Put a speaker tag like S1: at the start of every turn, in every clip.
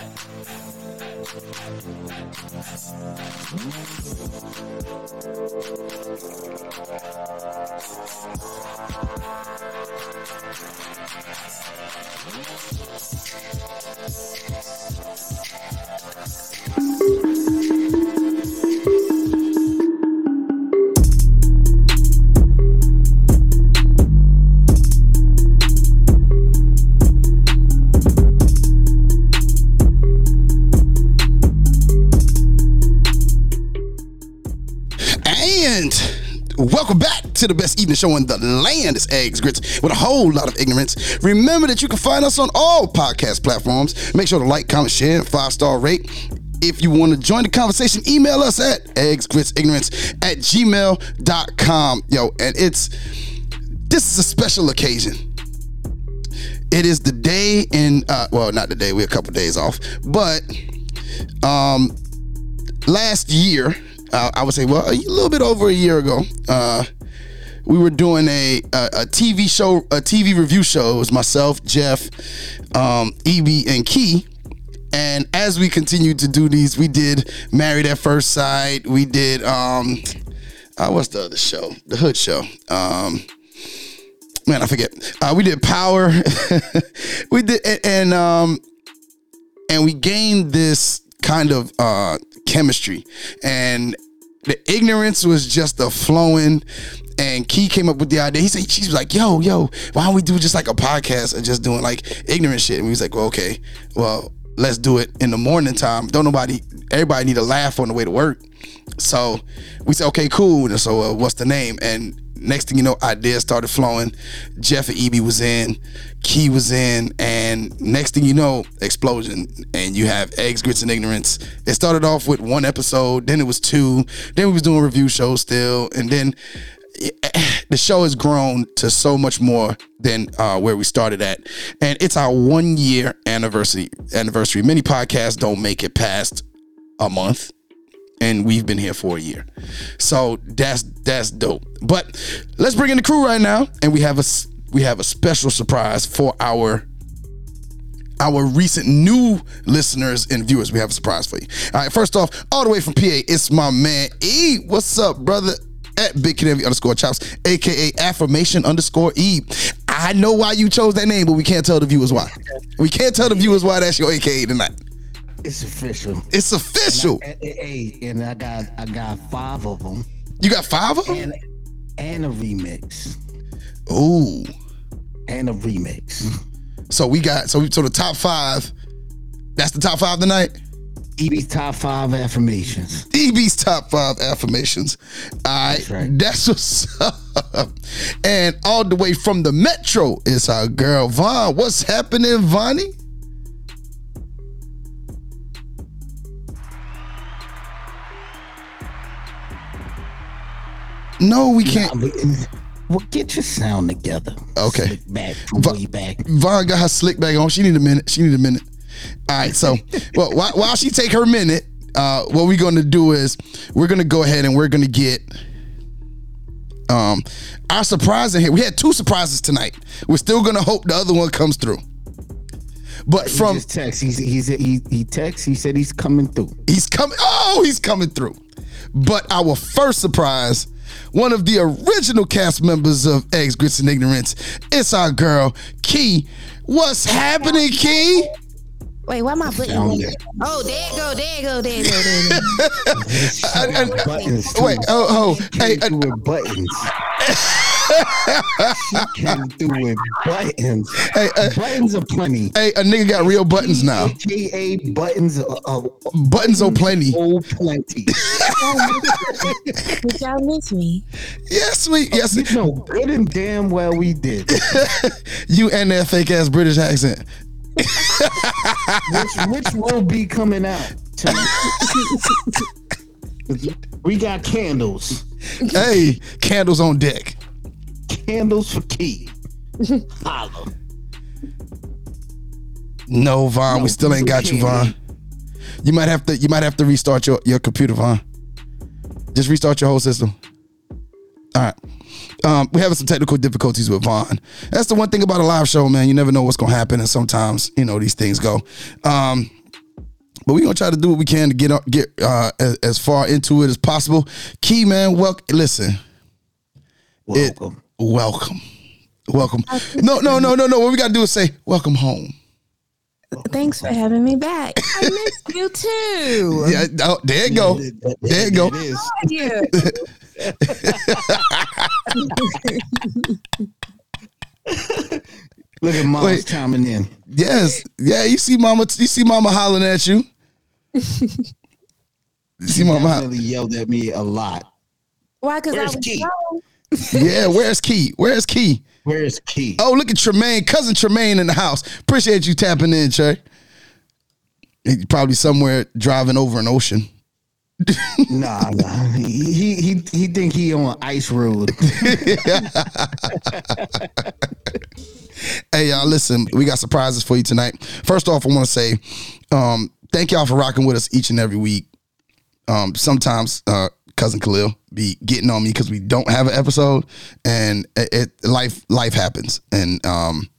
S1: And welcome back to the best evening show in the land. It's Eggs Grits with a whole lot of ignorance. Remember that you can find us on all podcast platforms. Make sure to like, comment, share, five star rate. If you want to join the conversation, email us at eggsgritsignorance at gmail.com. Yo, and it's this is a special occasion. It is the day in uh, well, not the day, we're a couple days off, but um last year, uh, I would say, well, a little bit over a year ago, uh, we were doing a, a a TV show, a TV review show. It was myself, Jeff, um, EB, and Key. And as we continued to do these, we did Married at First Sight. We did um, uh, what's the other show? The Hood Show. Um, man, I forget. Uh, we did Power. we did, and, and um, and we gained this kind of uh chemistry and the ignorance was just a flowing and Key came up with the idea. He said she was like, "Yo, yo, why don't we do just like a podcast and just doing like ignorant shit?" And we was like, "Well, okay, well, let's do it in the morning time. Don't nobody, everybody need a laugh on the way to work." So we said, "Okay, cool." And so, uh, what's the name? And next thing you know, ideas started flowing. Jeff and EB was in, Key was in, and next thing you know, explosion. And you have eggs, grits, and ignorance. It started off with one episode, then it was two, then we was doing review shows still, and then the show has grown to so much more than uh, where we started at, and it's our one year anniversary. Anniversary. Many podcasts don't make it past a month and we've been here for a year. So that's that's dope. But let's bring in the crew right now, and we have a we have a special surprise for our our recent new listeners and viewers. We have a surprise for you. All right, first off, all the way from PA, it's my man E. What's up, brother? At Big Envy underscore chops, aka affirmation underscore E. I know why you chose that name, but we can't tell the viewers why. We can't tell the viewers why that's your AKA tonight.
S2: It's official.
S1: It's official.
S2: And, hey, and I got I got five of them,
S1: You got five of them?
S2: and and a remix,
S1: Ooh.
S2: and a remix.
S1: So we got so so the top five. That's the top five tonight.
S2: EB's top five affirmations.
S1: EB's top five affirmations. All right,
S2: That's right.
S1: that's what's up. And all the way from the metro is our girl Von. What's happening, Vonnie? No, we can't.
S2: Well, get your sound together.
S1: Okay.
S2: Slick back
S1: Va-
S2: way back.
S1: Von got her slick back on. She need a minute. She need a minute. All right. So, well, while, while she take her minute, uh, what we're gonna do is we're gonna go ahead and we're gonna get um our surprise in here. We had two surprises tonight. We're still gonna hope the other one comes through. But
S2: He
S1: from
S2: just text. He's he's he he text. He said he's coming through.
S1: He's coming. Oh, he's coming through. But our first surprise, one of the original cast members of Eggs, Grits, and Ignorance, it's our girl, Key. What's happening, Key?
S3: Wait, why my button?
S2: Sound
S3: there? Oh, there go, there go, there go, there go.
S1: And- and-
S2: buttons. Too.
S1: wait, oh, oh,
S2: She
S1: hey,
S2: came
S1: uh,
S2: through with buttons. she came through with buttons.
S1: hey, uh,
S2: Buttons are plenty.
S1: hey, a nigga got real buttons now.
S2: AKA buttons are, are
S1: Buttons are plenty.
S2: oh plenty.
S3: Did y'all miss me?
S1: Yes, we, yes,
S2: you know good and damn well we did.
S1: you and that fake ass British accent.
S2: Which, which will be coming out tonight. we got candles.
S1: Hey, candles on deck.
S2: Candles for key. Holla.
S1: No, Von,
S2: No,
S1: we still ain't got you. Von. You might have to. You might have to restart your your computer, Von. Just restart your whole system. All right. Um, we're having some technical difficulties with Von. That's the one thing about a live show, man. You never know what's gonna happen, and sometimes you know these things go. Um, but we're gonna try to do what we can to get up, get uh, as, as far into it as possible. Key man, welcome. Listen, it-
S2: Welcome.
S1: welcome, welcome. No, no, no, no, no. What we gotta do is say welcome home.
S3: Thanks for having me back. I missed you too.
S1: Yeah, oh, there you go. There you go.
S2: It is.
S3: Yeah.
S2: Look at mom's
S1: Wait.
S2: chiming in.
S1: Yes, yeah. You see, mama. You see, mama hollering at you. You see, mama. holl-
S2: Definitely yelled at me a lot.
S3: Why? Because I was
S2: Key?
S3: wrong.
S1: Yeah, where's Key? Where's Key?
S2: Where's Key?
S1: Oh, look at Tremaine, cousin Tremaine in the house. Appreciate you tapping in, Trey. He probably somewhere driving over an ocean.
S2: Nah, nah. He he he, think he on ice road.
S1: Hey, y'all, listen, we got surprises for you tonight. First off, I want to say um, thank y'all for rocking with us each and every week. Um, sometimes uh, cousin Khalil be getting on me because we don't have an episode, and it, it life life happens, and um,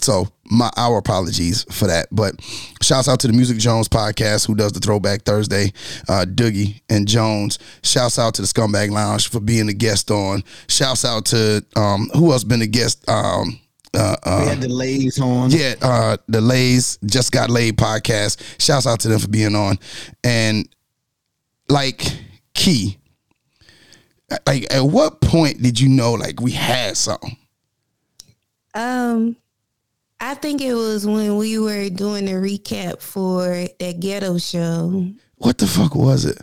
S1: so my our apologies for that. But shouts out to the Music Jones podcast who does the Throwback Thursday, uh, Doogie and Jones. Shouts out to the Scumbag Lounge for being a guest on. Shouts out to um, who else been a guest. Um, uh, uh,
S2: We had the lays on.
S1: yeah, uh, the Lays Just Got Laid podcast. Shouts out to them for being on. And like Key, like at what point did you know like we had something?
S3: Um, I think it was when we were doing the recap for that ghetto show.
S1: What the fuck was it?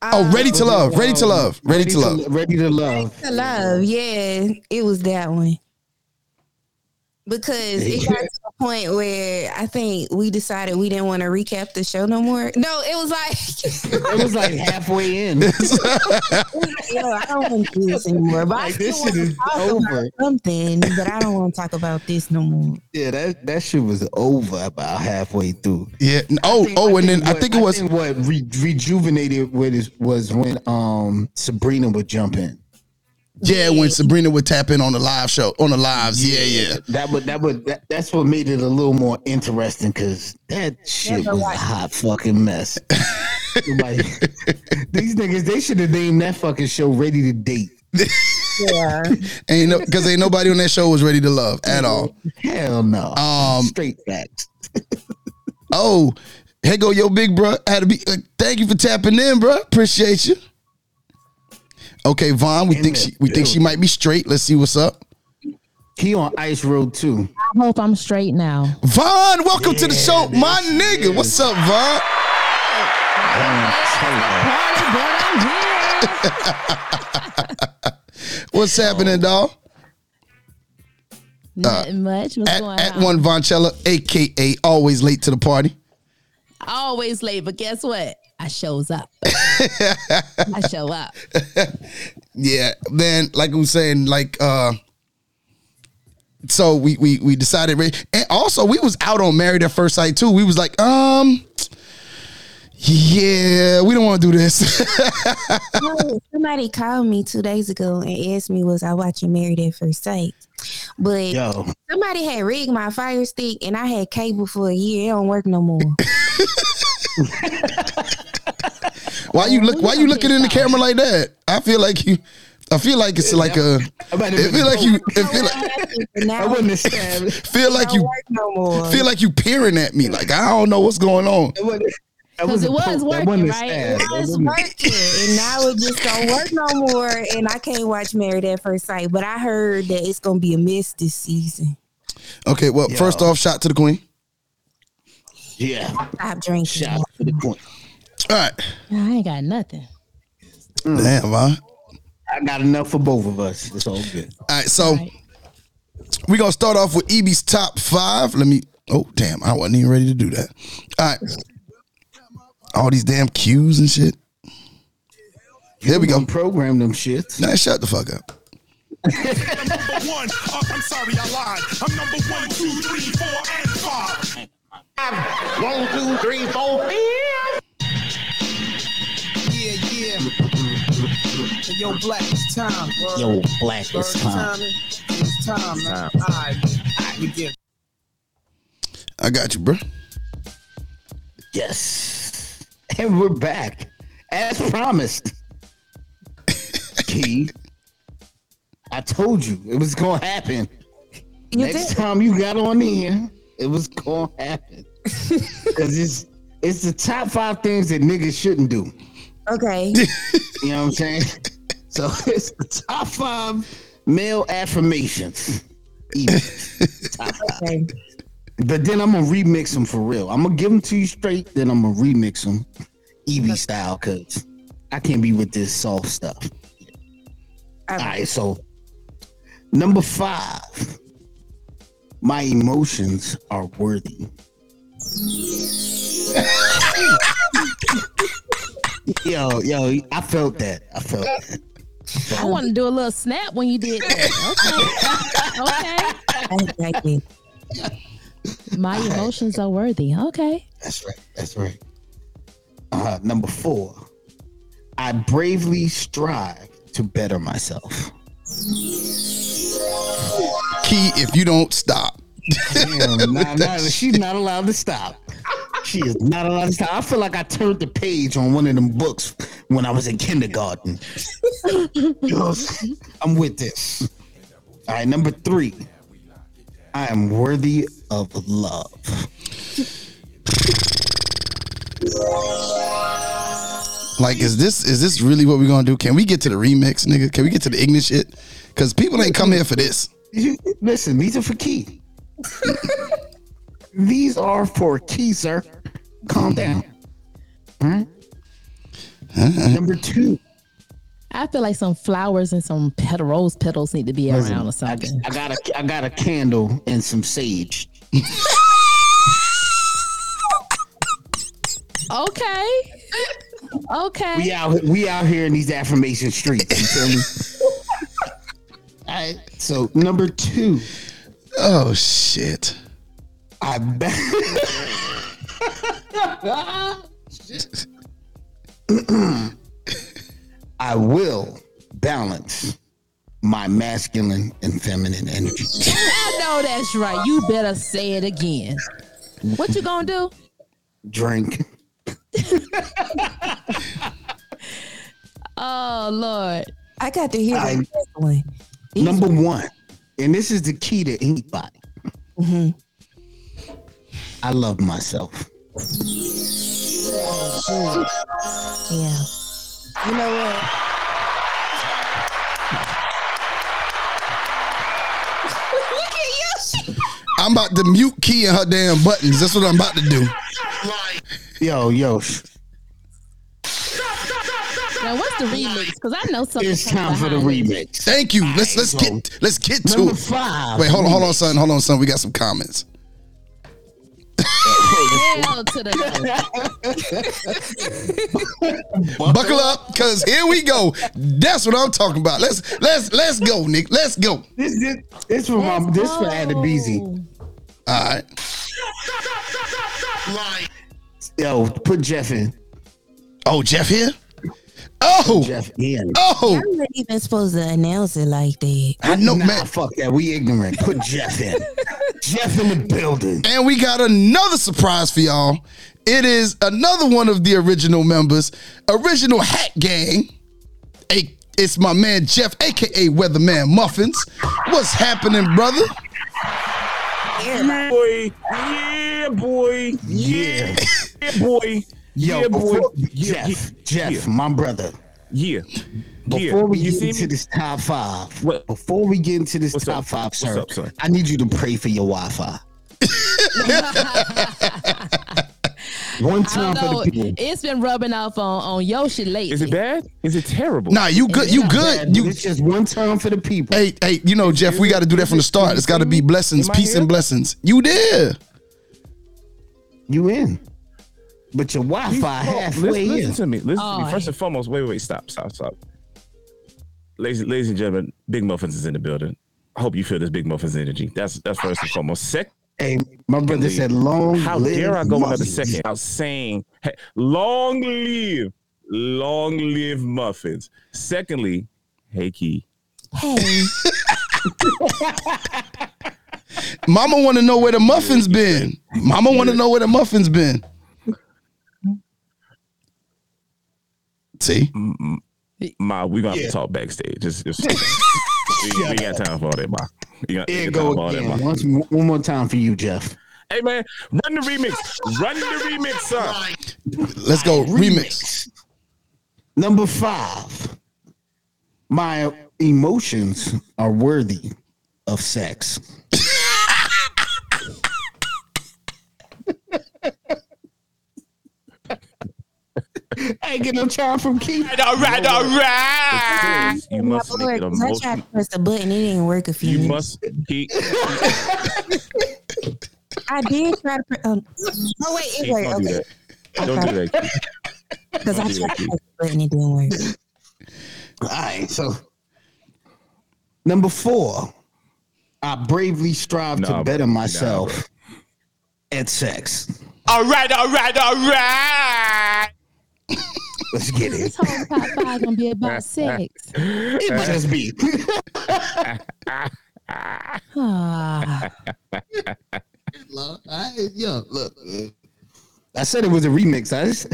S1: Oh, uh, ready to love, ready to love, ready to love.
S2: Ready to love.
S3: To love, yeah, it was that one. Because it got to the point where I think we decided we didn't want to recap the show no more. No, it was like,
S2: It was like halfway in.
S3: yo, I don't want to do this anymore. But
S2: Like,
S3: still
S2: this shit is
S3: talk
S2: over.
S3: about something, but I don't want to talk about this no more.
S2: Yeah, that that shit was over about halfway through.
S1: Yeah. Oh, oh, and then I think it was
S2: think what re- rejuvenated with is, was when um Sabrina would jump in.
S1: Yeah when Sabrina would tap in on the live show on the lives. Yeah, yeah.
S2: That would that would that, that's what made it a little more interesting because that shit was a hot fucking mess. Nobody- these niggas they should have named that fucking show "Ready to Date."
S3: Yeah.
S1: Ain't no because ain't nobody on that show was ready to love at all.
S2: Hell no.
S1: Um,
S2: Straight facts.
S1: Oh, hey, go your big bro. Had to be. Uh, thank you for tapping in, bro. Appreciate you. Okay, Von. We
S2: In
S1: think she. We think she might be straight. Let's see what's up.
S2: He on Ice Road too.
S4: I hope I'm straight now.
S1: Von, welcome to the show, my nigga. What's up, Von?
S4: Party, but I'm here.
S1: What's happening, oh. dog?
S4: Uh, Nothing much. What's
S1: At,
S4: going
S1: at
S4: on?
S1: one Vonchella, aka always late to the party.
S4: Always late, but guess what? I shows up. I show up.
S1: Yeah, man. Like I was saying, like uh. So we we we decided, and also we was out on Married at First Sight too. We was like, um, yeah, we don't want to do this.
S3: No, somebody called me two days ago and asked me was I watching Married at First Sight, but
S2: Yo,
S3: somebody had rigged my fire stick and I had cable for a year. It don't work no more.
S1: why you look? Why you looking in the camera like that? I feel like you. I feel like it's like a.
S2: I
S1: It feel like you. It feel like
S2: I wouldn't have stabbed.
S1: feel like you
S3: work no more.
S1: feel like you peering at me. Like I don't know what's going on.
S2: I wouldn't- I
S4: Because it
S2: wasn't
S4: was
S2: poked. I
S4: working, right?
S2: stab.
S3: It was working, and now it just don't work no more. And I can't watch Married at First Sight. But I heard that it's gonna be a miss this season.
S1: Okay, well, first off, shot to the queen.
S2: Yeah,
S3: Stop drinking.
S2: shot to the point.
S1: All right,
S4: I ain't got nothing. Mm.
S1: damn, man.
S2: I got enough for both of us. It's all good.
S1: All right, so
S4: Right.
S1: we're gonna start off with EB's top five. Let me. Oh, damn! I wasn't even ready to do that. All right, all these damn cues and shit. Here we go.
S2: Program them shits.
S1: Now shut the fuck up.
S5: number one. I'm sorry, I lied. I'm number one, two, three, four, and five.
S6: One, two, three, four, five.
S7: Yeah, yeah. Hey, Yo, Black, it's time, bro.
S2: Yo, black
S7: Bro,
S2: is time.
S7: timing. It's time, man. All right, we get
S1: I got you, bro.
S2: Yes. And we're back. As promised. Key. I told you it was gonna happen.
S3: You
S2: Next
S3: did.
S2: time you got on here, it was gonna happen. Cause it's it's the top five things that niggas shouldn't do.
S3: Okay.
S2: You know what I'm saying? So it's the top five male affirmations. Even. Top five.
S3: okay.
S2: But then I'm gonna remix them for real. I'm gonna give them to you straight, then I'm gonna remix them Evie style because I can't be with this soft stuff. All right, so number five, my emotions are worthy. yo, yo, I felt that. I felt that.
S4: I want to do a little snap when you did that. Okay. Okay.
S3: I like it.
S4: My emotions are worthy. Okay.
S2: That's right. That's right. Uh, number four, I bravely strive to better myself.
S1: Key, if you don't stop.
S2: Damn, nah, nah, she's not allowed to stop. She is not allowed to stop. I feel like I turned the page on one of them books when I was in kindergarten. I'm with this. All right, number three. I am worthy of love.
S1: Like, is this is this really what we're gonna do? Can we get to the remix, nigga? Can we get to the ignorant shit? Cause people ain't come here for this.
S2: Listen, these are for Key. these are for Key, sir. Calm down. All right. Number two.
S4: I feel like some flowers and some petal rose petals need to be
S2: Listen,
S4: around or
S2: I,
S4: something.
S2: I got a I got a candle and some sage.
S4: Okay. Okay.
S2: We out we out here in these affirmation streets. You feel me? All right. So number two,
S1: Oh shit.
S2: I bet. I will balance my masculine and feminine energy.
S4: I know that's right. You better say it again. What you gonna do?
S2: Drink.
S4: Oh Lord.
S3: I got to hear
S2: I-
S3: the first one.
S2: Number one, and this is the key to anybody. Mm-hmm. I love myself.
S3: Yeah. You know what? Look at Yoshi.
S1: I'm about to mute Key and her damn buttons. That's what I'm about to do.
S2: Yo, yo,
S4: Now what's the remix? Because I know something.
S2: it's time for the
S4: it.
S2: remix.
S1: Thank you. Let's let's get let's get to
S2: Number
S1: it.
S2: five.
S1: Wait, hold on, hold on, son. Hold on, son. We got some comments.
S4: Hell to the no.
S1: Buckle up, cause here we go. That's what I'm talking about. Let's let's let's go, Nick. Let's go.
S2: This, this, this for my, this for Adebisi.
S1: All right.
S2: Yo, put Jeff in.
S1: Oh, Jeff here. Oh,
S2: Jeff in.
S1: oh.
S3: I'm not even supposed to announce it like that.
S1: I know,
S2: nah,
S1: man.
S2: fuck that. We ignorant. Put Jeff in. Jeff in the building.
S1: And we got another surprise for y'all. It is another one of the original members, original Hat Gang. A, it's my man Jeff, aka Weatherman Muffins. What's happening, brother?
S8: Yeah, boy. Yeah, boy.
S2: Yeah.
S8: Yeah, boy.
S2: Yo,
S8: yeah, boy.
S2: before,
S8: Yeah,
S2: Jeff,
S8: yeah,
S2: Jeff,
S8: yeah.
S2: my brother.
S8: Yeah.
S2: Before
S8: yeah.
S2: we
S8: you
S2: get
S8: see
S2: into
S8: me?
S2: this top five,
S8: What?
S2: before we get into this
S8: What's
S2: top
S8: up?
S2: five,
S8: What's
S2: sir,
S8: up, son?
S2: I need you to pray for your Wi-Fi. One time for the people.
S4: It's been rubbing off on, on Yoshi lately.
S8: Is it bad? Is it terrible?
S1: Nah, you good. You
S2: Bad,
S1: good. You
S2: it's just one time for the people.
S1: hey, hey, you know, Jeff, we got to do that from the start. It's got to be blessings, peace,
S8: here?
S1: and blessings. You there?
S2: You in? But your Wi-Fi
S8: Please,
S2: halfway
S8: listen, listen to me. Listen to
S4: Oh,
S8: me. First and foremost, wait, wait, wait. Stop, stop, stop. Ladies, ladies and gentlemen, Big Muffins is in the building. I hope you feel this Big Muffins energy. That's that's first and foremost. Second,
S2: Hey, my brother said, "Long live.
S8: how dare I go another
S2: muffins."
S8: second out saying, hey, long live, long live muffins. Secondly, hey Key,
S3: Hey,
S1: Mama want to know where the muffins been. Mama want to know where the muffins been. See,
S8: Ma, we gonna have
S2: Yeah.
S8: to talk backstage. Just, just we, we got time for all that, Ma. We got,
S2: you
S8: got time
S2: go
S8: for all that. Ma.
S2: Once, one more time for you, Jeff.
S8: Hey man, run the remix. Run the remix, son.
S1: let's go remix.
S2: Number five. My emotions are worthy of sex. I ain't get no time from Keith.
S8: All right, all right. You
S3: My
S8: must make
S3: board,
S8: it
S3: 'cause I tried to press the button, it didn't work a few
S8: You
S3: minutes.
S8: must keep.
S3: I did try to press. Um, oh wait, it worked.
S8: don't do
S3: Okay,
S8: that. Don't do that. Keith.
S3: because I
S8: Don't do
S3: tried
S8: that,
S3: to
S8: Keith.
S3: press the button, it didn't work.
S2: All right, so number four, I bravely strive
S8: Nah,
S2: to
S8: bro.
S2: better
S8: Nah,
S2: myself at sex.
S8: All right, all right, all right.
S2: Let's get it.
S4: This
S2: it.
S4: whole top five gonna be about sex.
S2: It might just be.
S4: Ah,
S2: Look, I, yo, look. I said it was a remix. I just,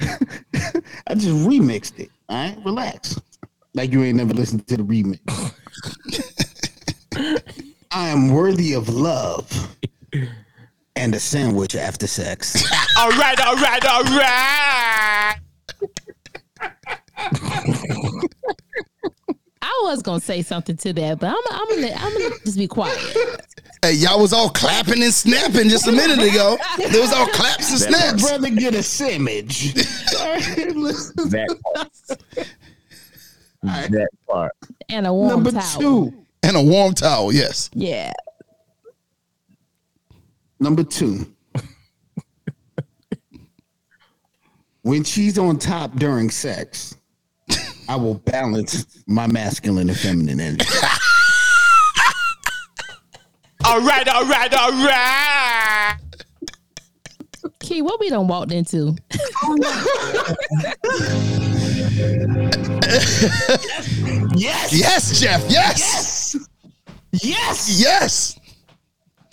S2: I just remixed it. All right, relax. Like you ain't never listened to the remix. I am worthy of love and a sandwich after sex.
S8: All right, all right, all right.
S4: I was gonna say something to that, but I'm, I'm gonna, I'm gonna just be quiet.
S1: Hey, y'all was all clapping and snapping just a minute ago. There was all claps and snaps.
S2: Brother, get a sandwich. All right.
S8: That part. That part.
S4: And a warm
S2: Number
S4: towel.
S2: two.
S1: And a warm towel, yes.
S4: Yeah.
S2: Number two. When she's on top during sex, I will balance my masculine and feminine energy.
S8: All right, all right, all right.
S4: Key, what we done walked into?
S2: Yes.
S1: Yes, Jeff. Yes.
S2: Yes.
S1: Yes.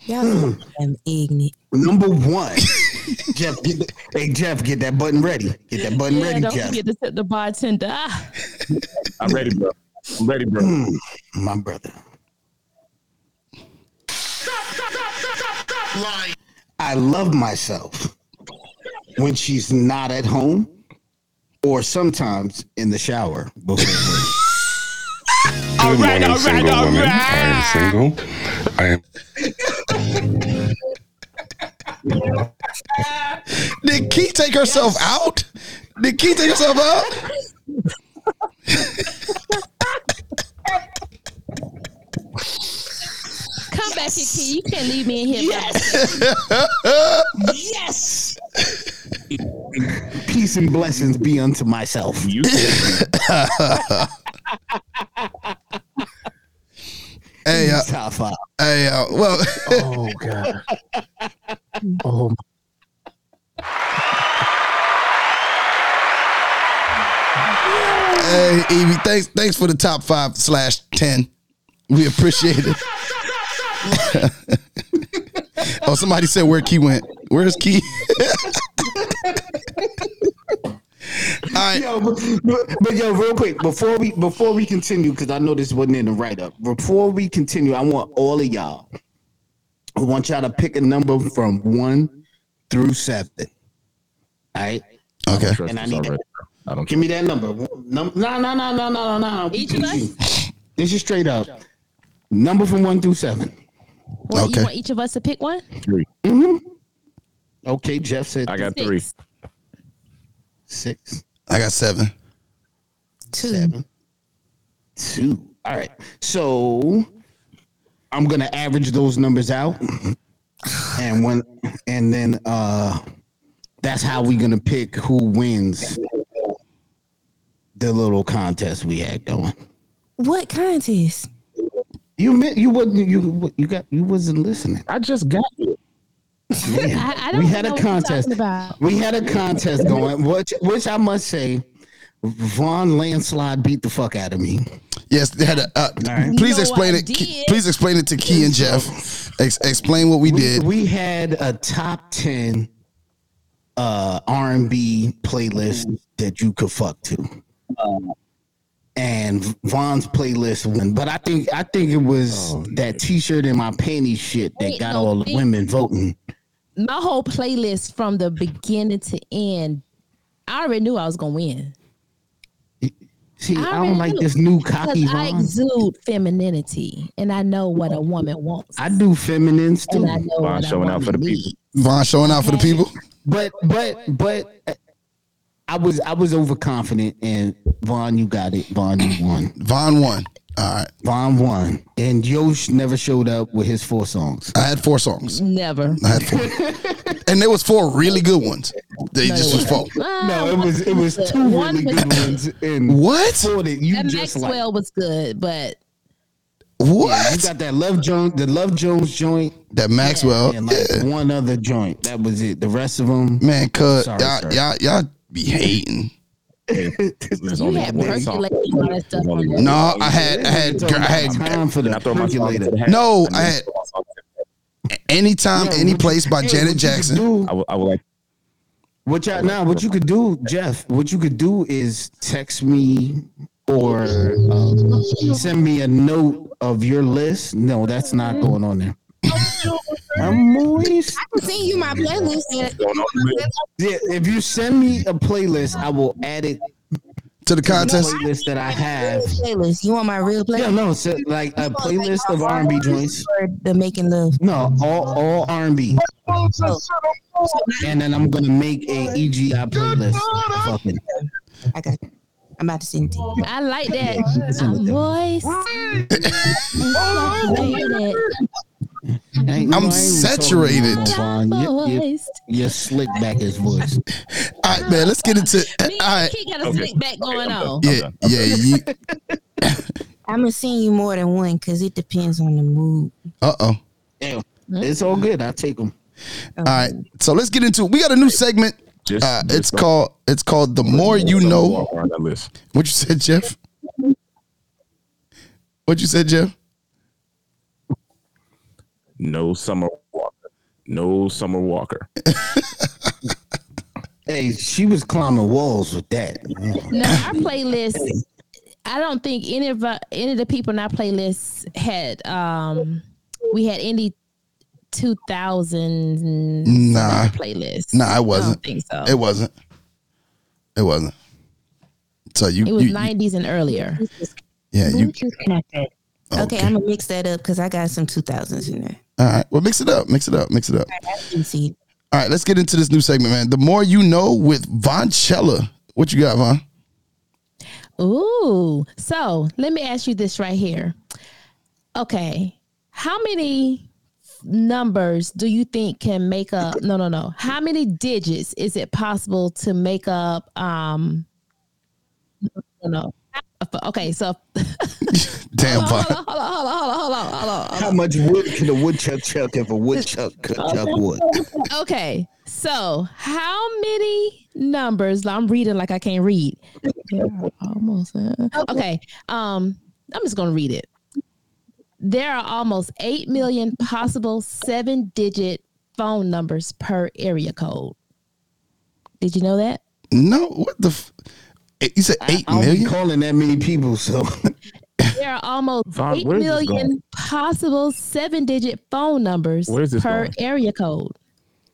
S1: Yes. Mm.
S3: Y'all am ignorant.
S2: Number one. Jeff, get the, hey Jeff, get that button ready. Get that button
S4: Yeah,
S2: ready,
S4: don't
S2: Jeff.
S4: forget to tip the bartender. Ah,
S8: I'm ready, bro. I'm ready, bro.
S2: Mm, my brother. I love myself when she's not at home or sometimes in the shower before work.
S8: All right, all right,
S9: single
S8: all
S9: woman. I am single. I am
S1: Did Key take herself out? Did Key take herself out?
S4: Come back here, Key. You can't leave me in here.
S2: Yes. Peace and blessings be unto myself.
S8: You
S1: Hey, uh,
S2: Top five.
S1: hey, uh, well,
S2: Oh God. Oh
S1: hey, Evie, thanks, thanks for the top five slash ten. We appreciate it. oh, somebody said where Key went. Where's Key? All right.
S2: Yo, but, but, but yo, real quick before we before we continue, because I know this wasn't in the write up. Before we continue, I want all of y'all. I want y'all to pick a number from one through seven. All right,
S1: Okay.
S2: And I need
S8: already. I don't
S2: give me that number. No, no, no, no, no, no, no.
S4: Each of us?
S2: This is straight up. Number from one through seven.
S4: Well,
S1: Okay.
S4: You want each of us to pick one?
S8: three. Mm-hmm.
S2: Okay, Jeff said
S8: I got
S4: Six.
S8: three.
S2: six,
S1: I got seven.
S3: Two.
S2: seven, two. All right. So I'm gonna average those numbers out, and when and then uh that's how we're gonna pick who wins the little contest we had going.
S3: What contest?
S2: You meant you wasn't you you got you wasn't listening.
S8: I just got it.
S2: Man,
S4: I, I don't
S2: we had a contest. We had a contest going, which which I must say, Von landslide beat the fuck out of me.
S1: Yes, they had a, uh,
S2: right.
S1: please
S4: No,
S1: explain
S4: I
S1: it. Please explain it to Key and Jeff. Ex- explain what we
S2: we,
S1: did.
S2: we had a top 10 uh uh R and B playlist that you could fuck to. and Von's playlist won. But I think I think it was that t-shirt and my panties shit that
S4: Wait,
S2: got
S4: no,
S2: all the
S4: wait.
S2: women voting.
S4: My whole playlist from the beginning to end, I already knew I was gonna win.
S2: See, I,
S4: already
S2: don't like
S4: knew,
S2: this new
S4: Because
S2: cocky
S4: I exude femininity and I know what a woman wants.
S2: I do feminines too.
S4: and I know
S8: Von
S4: what
S8: showing
S4: a
S8: out for the
S4: woman
S8: people.
S4: needs.
S1: Von showing out for the people.
S2: But but but uh, I was I was overconfident and Von, you got it. Von, you won.
S1: Von won. Uh, All right.
S2: Von won. And Yosh never showed up with his four songs.
S1: I had four songs.
S4: Never.
S1: I had four. and there was four really good ones. They just was four.
S2: No, ah, it was it was two
S4: One
S2: really
S4: was-
S2: good ones. And
S1: What?
S2: four that you
S4: That
S2: just like.
S4: Maxwell was good, but
S1: What?
S2: You got that Love Jones, the Love Jones joint,
S1: that Maxwell.
S2: and like
S1: yeah.
S2: one other joint. That was it. The rest of them,
S1: Man, cuz
S2: Sorry,
S1: y'all, y'all, y'all be hating.
S8: There's
S4: you had
S8: one
S4: percolate
S8: song.
S4: and all that stuff.
S1: No, I had, I had, I had.
S2: time for
S8: And
S2: the
S8: I throw my song
S2: percolator.
S8: into the hat.
S1: No, I had-
S8: throw my song into the hat.
S1: Anytime,
S2: Yo,
S1: any place by Janet
S2: what you could
S1: Jackson.
S8: I would, I would like
S2: What y'all now? What you could do, Jeff? What you could do is text me or um, send me a note of your list. No, that's not going on there. I'm moist.
S3: I can send you my playlist. and-
S8: going on.
S2: Yeah, if you send me a playlist, I will add it
S1: To the
S2: to the
S1: contest.
S2: playlist that I have.
S3: Playlist. You want my real playlist?
S2: Yeah, no, so like a playlist of R&B joints.
S3: The making love.
S2: No, all all R&B, and then I'm gonna make a EGI playlist. Fucking
S3: I got. You. I'm about to send it to you.
S4: I like that. I'm moist. Saturated.
S2: Ain't-
S1: I'm
S2: I ain't
S1: saturated.
S2: talking about Von. You- you-
S4: Moist.
S2: You're slick back his voice.
S1: All right, man. Let's get into. All
S4: Me
S1: right.
S4: and got a
S8: Okay.
S4: slick back going
S8: I'm
S4: on.
S8: done.
S1: Yeah, yeah. You,
S3: I'm gonna send you more than one because it depends on the mood.
S1: uh oh.
S2: Damn, it's all good. I take them.
S1: All right. So let's get into. We got a new segment.
S8: Just,
S1: Uh,
S8: just
S1: it's
S8: don't-
S1: called. It's called the more you know.
S8: walk around that list.
S1: What you said, Jeff? What you said, Jeff?
S8: No Summer Walker. No Summer Walker.
S2: Hey, she was climbing walls with that.
S4: Now our playlist, I don't think any of our, any of the people in our playlist had um we had any two thousand
S1: Nah.
S4: playlist.
S1: Nah, it
S4: I
S1: wasn't.
S4: don't think so.
S1: It wasn't. It wasn't. So you,
S4: It was
S1: you, you-
S4: nineties and earlier.
S1: yeah, you. Connected.
S3: Okay, I'm gonna mix that up because I got some 2000s in there.
S1: All right. Well, mix it up. Mix it up. Mix it up. All right. Let's get into this new segment, man. The more you know with Vonchella. What you got, Von?
S4: Ooh. So let me ask you this right here. Okay. How many numbers do you think can make up no no no. How many digits is it possible to make up um no no. Okay, so
S1: Damn,
S4: hold
S1: Von.
S4: on, hold on, hold on, hold on, hold on, hold on.
S2: How much wood can a woodchuck chuck if a woodchuck could chuck wood?
S4: Okay, so how many numbers? I'm reading like I can't read. Yeah, almost. uh, Okay, um, I'm just gonna read it. There are almost eight million possible seven-digit phone numbers per area code. Did you know that?
S1: No, what the? F- You said eight
S2: I don't be
S1: million?
S2: calling that many people, so
S4: There are almost
S8: Von,
S4: eight
S8: where is this
S4: million
S8: going?
S4: possible seven-digit phone numbers
S8: Where is this
S4: per
S8: going?
S4: area code.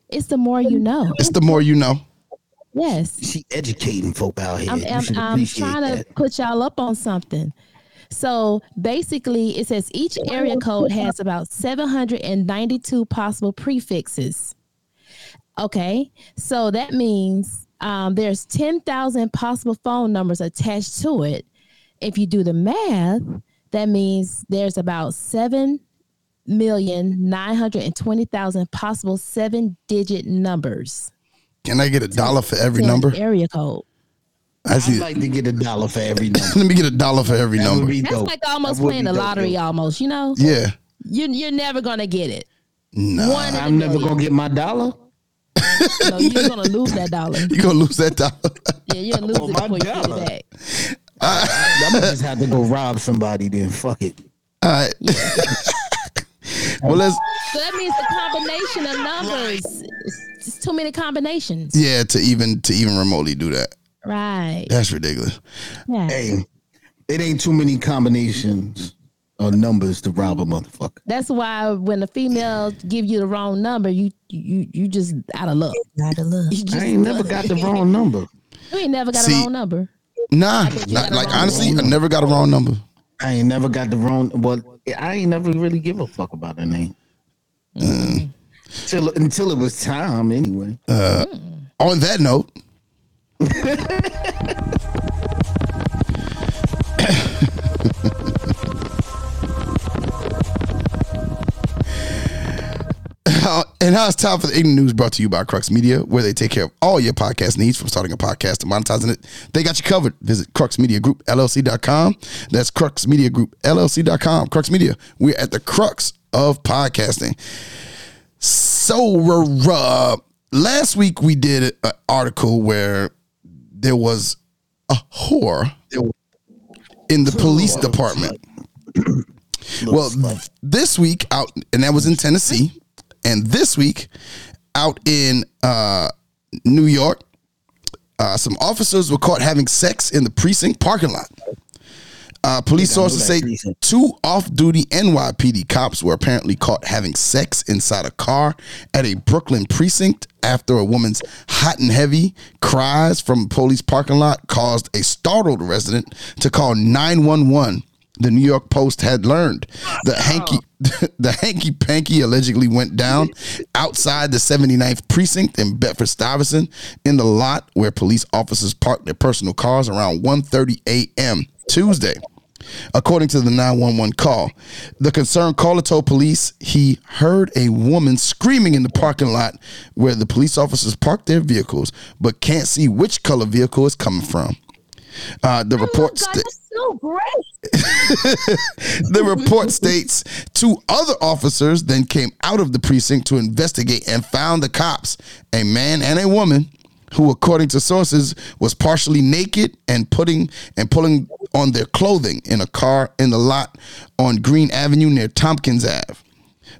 S4: It's the more you know.
S1: It's the more you know.
S4: Yes.
S2: she educating folk out here.
S4: I'm, I'm, I'm
S2: appreciate
S4: trying to put y'all up on something. So basically, it says each area code has about 792 possible prefixes. Okay, so that means um, there's 10,000 possible phone numbers attached to it. If you do the math, that means there's about 7 million nine hundred and twenty thousand possible seven digit numbers.
S1: Can I get a dollar for every number?
S4: Area code.
S1: I
S2: I'd like to get a dollar for every number.
S1: Let me get a dollar for every
S2: That
S1: number.
S4: That's
S2: dope.
S4: like almost
S2: That
S4: playing the lottery,
S2: yo.
S4: almost. You know,
S1: Yeah.
S4: you you're never gonna get it.
S1: Nah.
S4: One in a
S2: I'm never gonna get my dollar.
S4: No, you're gonna lose that dollar.
S1: You're gonna lose that dollar.
S4: Yeah, you're gonna lose
S2: Oh,
S4: it
S2: my
S4: before you get
S2: dollar.
S4: it back.
S2: I'm gonna just have to go rob somebody. Then fuck it.
S1: All right. well, let's
S4: So that means the combination of numbers. It's, it's too many combinations.
S1: yeah to even to even remotely do that.
S4: Right.
S1: That's ridiculous.
S4: Yeah.
S2: Hey, it ain't too many combinations of numbers to rob a motherfucker.
S4: That's why when the female give you the wrong number, you you you just out of luck.
S3: Not a look.
S4: You
S2: I ain't never got the wrong number.
S4: you ain't never got
S1: See-
S4: a wrong number.
S1: Nah, not, like
S4: wrong.
S1: honestly, I never got a wrong number.
S2: I ain't never got the wrong. Well, I ain't never really give a fuck about her name. Mm. Till, until it was time, anyway.
S1: Uh, on that note, Uh, and now it's time for the ignorant news brought to you by Crux Media, where they take care of all your podcast needs from starting a podcast to monetizing it. They got you covered. Visit Crux Media Group LLC.com. That's Crux Media Group LLC.com. Crux Media. We're at the crux of podcasting. So, uh, last week we did an article where there was a whore in the police department. Well, this week out, and that was in Tennessee, and this week out in uh, New York, uh, some officers were caught having sex in the precinct parking lot. Uh, police sources say
S2: precinct.
S1: two off-duty NYPD cops were apparently caught having sex inside a car at a Brooklyn precinct after a woman's hot and heavy cries from a police parking lot caused a startled resident to call 911. The New York Post had learned the hanky the hanky panky allegedly went down outside the 79th precinct in Bedford Stuyvesant in the lot where police officers parked their personal cars around 1:30 a.m. Tuesday. According to the 911 call, the concerned caller told police he heard a woman screaming in the parking lot where the police officers parked their vehicles, but can't see which color vehicle is coming from. Uh, the report
S4: God,
S1: sta-
S4: so great.
S1: the report states two other officers then came out of the precinct to investigate and found the cops, a man and a woman, who according to sources was partially naked and putting and pulling on their clothing in a car in the lot on Greene Avenue near Tompkins Ave.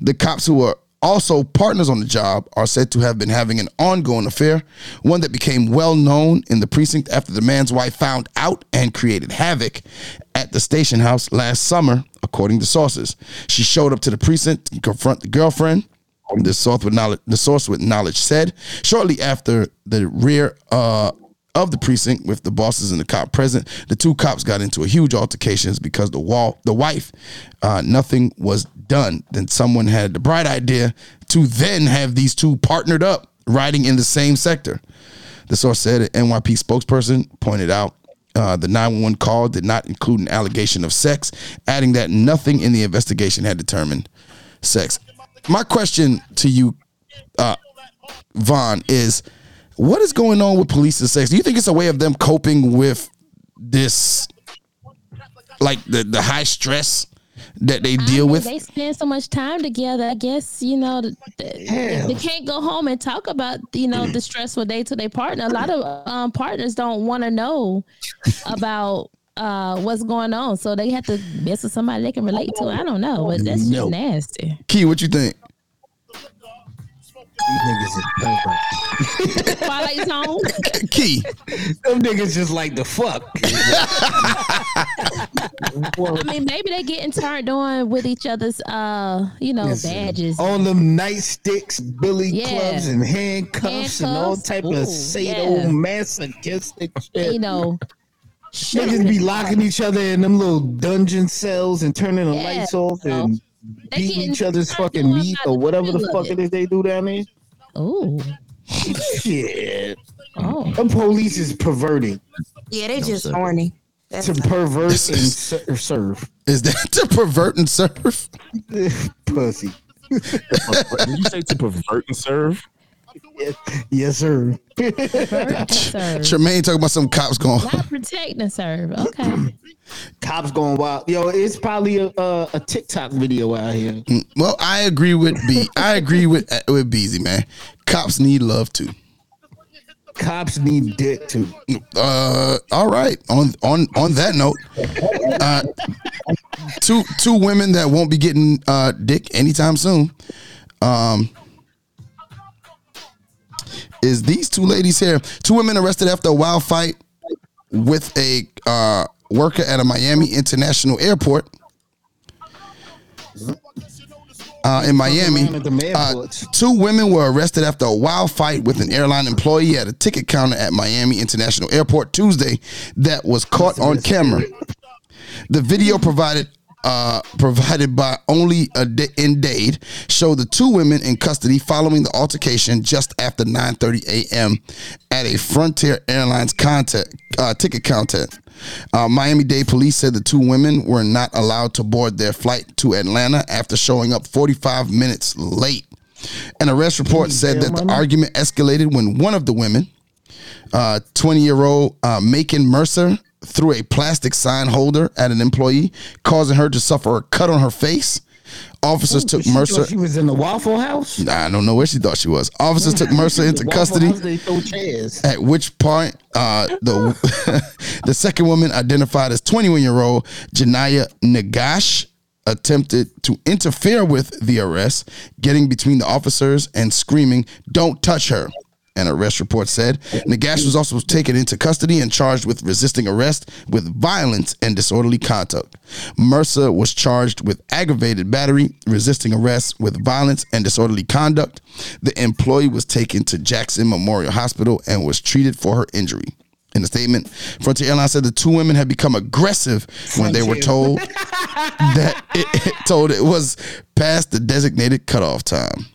S1: The cops who were also partners on the job are said to have been having an ongoing affair, one that became well known in the precinct after the man's wife found out and created havoc at the station house last summer, according to sources. She showed up to the precinct to confront the girlfriend. The source with knowledge, the source with knowledge said shortly after the rear uh, of the precinct with the bosses and the cop present, the two cops got into a huge altercations because the wall, the wife, uh, nothing was done. Then someone had the bright idea to then have these two partnered up, riding in the same sector. The source said an NYP spokesperson pointed out uh, the 911 call did not include an allegation of sex, adding that nothing in the investigation had determined sex. My question to you, uh, Von, is what is going on with police and sex? Do you think it's a way of them coping with this, like the, the high stress that they
S4: I
S1: deal
S4: mean,
S1: with?
S4: They spend so much time together. I guess you know th- th- they can't go home and talk about you know the stressful day to their partner. A lot of um, partners don't want to know about uh, what's going on, so they have to mess with somebody they can relate to. I don't know, but that's
S2: No.
S4: just nasty.
S1: Key, what you think?
S2: These niggas is pervert.
S4: Twilight Zone.
S1: Key,
S2: Them niggas just like the fuck.
S4: I mean, maybe they getting turned on with each other's uh, you know,
S2: Listen,
S4: badges.
S2: All them nightsticks, billy
S4: Yeah.
S2: clubs, and handcuffs, and all
S4: Handcuffs.
S2: type
S4: Ooh,
S2: of
S4: yeah.
S2: sadomasochistic shit.
S4: You know,
S2: Niggas be locking each other in them little dungeon cells and turning the
S4: Yeah.
S2: lights off and beating
S4: getting
S2: each other's fucking meat or whatever the fuck
S4: it.
S2: it is they do down there.
S4: oh,
S2: Shit.
S4: oh.
S2: The police is perverted
S3: Yeah, they just horny. That's
S2: to pervert and ser- serve.
S1: is that to pervert and serve?
S2: Pussy.
S8: Did you say to pervert and serve?
S2: Yes, sir.
S4: Bird and serve.
S1: Tremaine talking about some cops going.
S4: Not protect and serve. Okay.
S2: Cops going wild. Yo, it's probably a, a, a TikTok video out here.
S1: Well, I agree with B. I agree with uh, with Beezy, man. Cops need love too.
S2: Cops need dick too.
S1: Uh, all right. On on on that note, uh, two two women that won't be getting uh, dick anytime soon. Um, is these two ladies here? Two women arrested after a wild fight with a uh, worker at a Miami International Airport. Uh, in Miami,
S2: around at them
S1: uh, two women were arrested after a wild fight with an airline employee at a ticket counter at Miami International Airport Tuesday that was caught on camera. The video provided uh, provided by only a D- in Dade showed the two women in custody following the altercation just after 9:30 a.m. at a Frontier Airlines contact, uh, ticket counter. Uh, Miami Dade police said the two women were not allowed to board their flight to Atlanta after showing up 45 minutes late. An arrest report said that the argument escalated when one of the women, 20 year old uh, Macon Mercer threw a plastic sign holder at an employee, causing her to suffer a cut on her face. Officers took
S2: She
S1: Mercer.
S2: She was in the Waffle House.
S1: Nah, I don't know where she thought she was. Officers took Mercer into custody.
S2: House, they throw chairs.
S1: At which point, uh, the the second woman, identified as 21 year old Janaya Nagash, attempted to interfere with the arrest, getting between the officers and screaming, "Don't touch her!" An arrest report said Nagash was also taken into custody and charged with resisting arrest with violence and disorderly conduct. Mercer was charged with aggravated battery, resisting arrest with violence and disorderly conduct. The employee was taken to Jackson Memorial Hospital and was treated for her injury. In a statement, Frontier Airlines said the two women had become aggressive when they were told that it, it told it was past the designated cutoff time.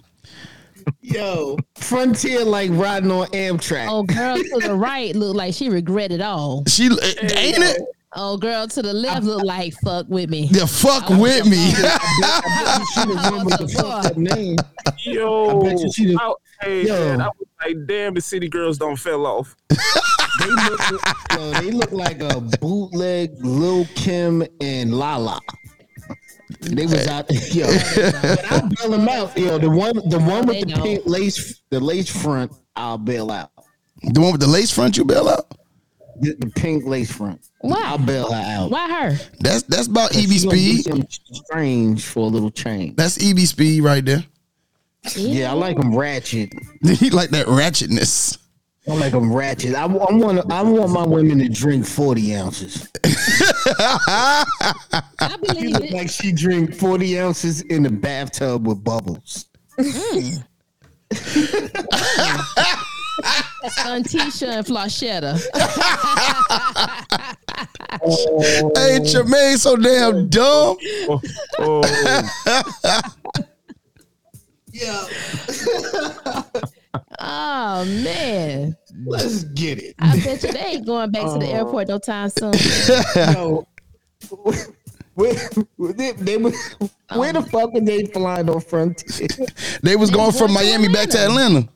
S2: Yo, Frontier like riding on Amtrak.
S4: Oh, girl to the right looked like she regretted all.
S1: She eh, ain't it?
S4: Oh, girl to the left looked like fuck with me.
S1: Yeah, fuck oh, with me.
S2: she the one with the fucked up name.
S8: Yo,
S2: I bet you she the-
S8: I- hey,
S2: Yo.
S8: man, I was like, damn, the city girls don't fell off.
S2: They look, yo, they look like a bootleg Lil Kim and Lala. They was out, yo. But I'll bail them out, yo. The one, the one with
S4: They
S2: the pink lace, the lace front, I'll bail out.
S1: The one with the lace front you bail out?
S2: The, the pink lace front,
S4: Why?
S2: I'll bail her out.
S4: Why her?
S1: That's that's about EB
S2: She gonna do
S1: speed.
S2: strange for a little change.
S1: That's EB speed right there.
S2: Yeah, I like them ratchet.
S1: he like that ratchetness.
S2: I like them ratchet. I, I want, I want my women to drink forty ounces.
S4: I
S2: She
S4: believe it.
S2: like she drink forty ounces in the bathtub with bubbles. Mm.
S4: On Tisha and Flashetta.
S1: Hey, oh. Tremaine, so damn dumb.
S8: Oh,
S4: Oh Oh, man.
S2: Let's get it.
S4: I bet you they ain't going back to the oh. airport no time soon.
S2: Yo, where, where, they, they, were- oh, where the fuck were they flying on Frontier?
S1: They was going from
S4: going to
S1: Miami back to Atlanta.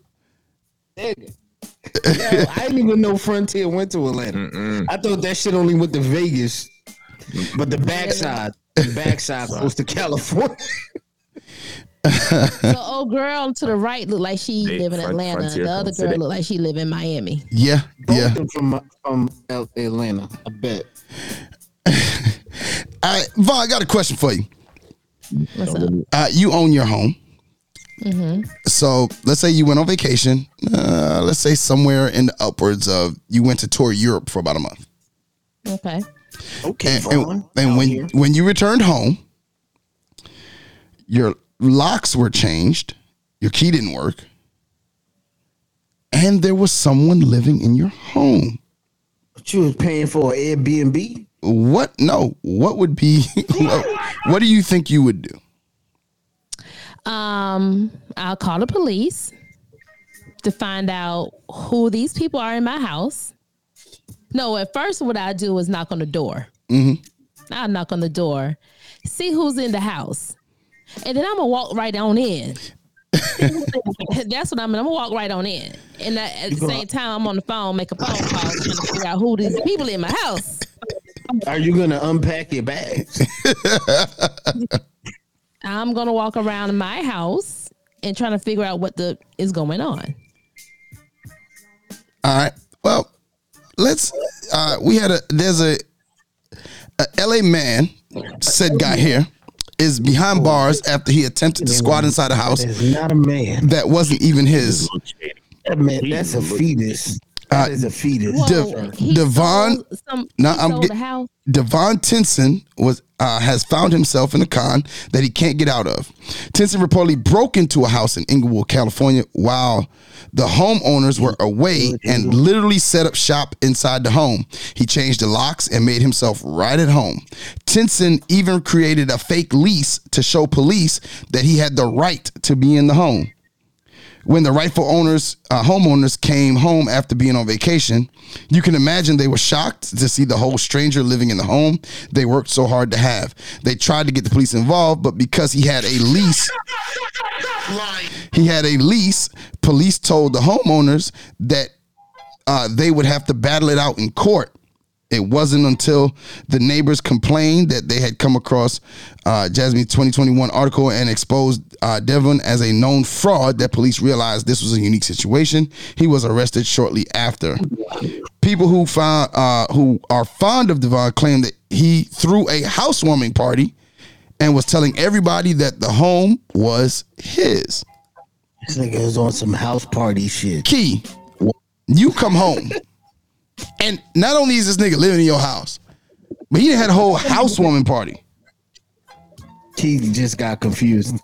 S2: Nigga. Yo, I didn't even know Frontier went to Atlanta. I thought that shit only went to Vegas, but the backside, the backside goes to California.
S4: The old girl to the right looked like she
S8: They
S4: live in
S8: front-
S4: Atlanta.
S8: frontier
S4: The other girl looked like she live in Miami.
S1: Yeah,
S2: Both
S1: yeah.
S2: from from Atlanta, I bet.
S1: All right, Von, I got a question for you.
S4: What's up?
S1: Uh, you own your home. So let's say you went on vacation. Uh, let's say somewhere in the upwards of you went to tour Europe for about a month.
S4: Okay.
S2: Okay,
S1: and, and, and when
S2: here.
S1: when you returned home, your locks were changed, your key didn't work, and there was someone living in your home.
S2: What you was paying for an Airbnb?
S1: What? No. What would be? what, what do you think you would do?
S4: Um, I'll call the police to find out who these people are in my house. No, at first, what I do is knock on the door. I'll knock on the door, see who's in the house, and then I'm gonna walk right on in. That's what I'm. I'm gonna walk right on in, and I, at the same time, I'm on the phone, make a phone call, trying to figure out who these people in my house.
S2: Are you gonna unpack your bags?
S4: I'm gonna walk around my house and trying to figure out what the is going on.
S1: All right. Well, let's. Uh, we had a. There's a, a LA man said guy here, is behind bars after he attempted to squat inside a house
S2: That is not a man.
S1: that wasn't even his.
S2: That man, that's a fetus. That is a fetus.
S4: Whoa, he
S1: Devon-
S4: sold some,
S1: No, I'm get-
S4: the house.
S1: Devon Tinson was uh, has found himself in a con that he can't get out of. Tinson reportedly broke into a house in Inglewood, California, while the homeowners were away and literally set up shop inside the home. He changed the locks and made himself right at home. Tinson even created a fake lease to show police that he had the right to be in the home. When the rightful owners, uh, homeowners came home after being on vacation, you can imagine they were shocked to see the whole stranger living in the home they worked so hard to have. They tried to get the police involved, but because he had a lease, he had a lease, police told the homeowners that uh, they would have to battle it out in court. It wasn't until the neighbors complained that they had come across uh, Jasmine's 2021 article and exposed uh, Devon as a known fraud that police realized this was a unique situation. He was arrested shortly after. People who found uh, who are fond of Devon claim that he threw a housewarming party and was telling everybody that the home was his.
S2: This nigga is on some house party shit.
S1: Key, you come home, and not only is this nigga living in your house, but he had a whole housewarming party.
S2: Key just got confused.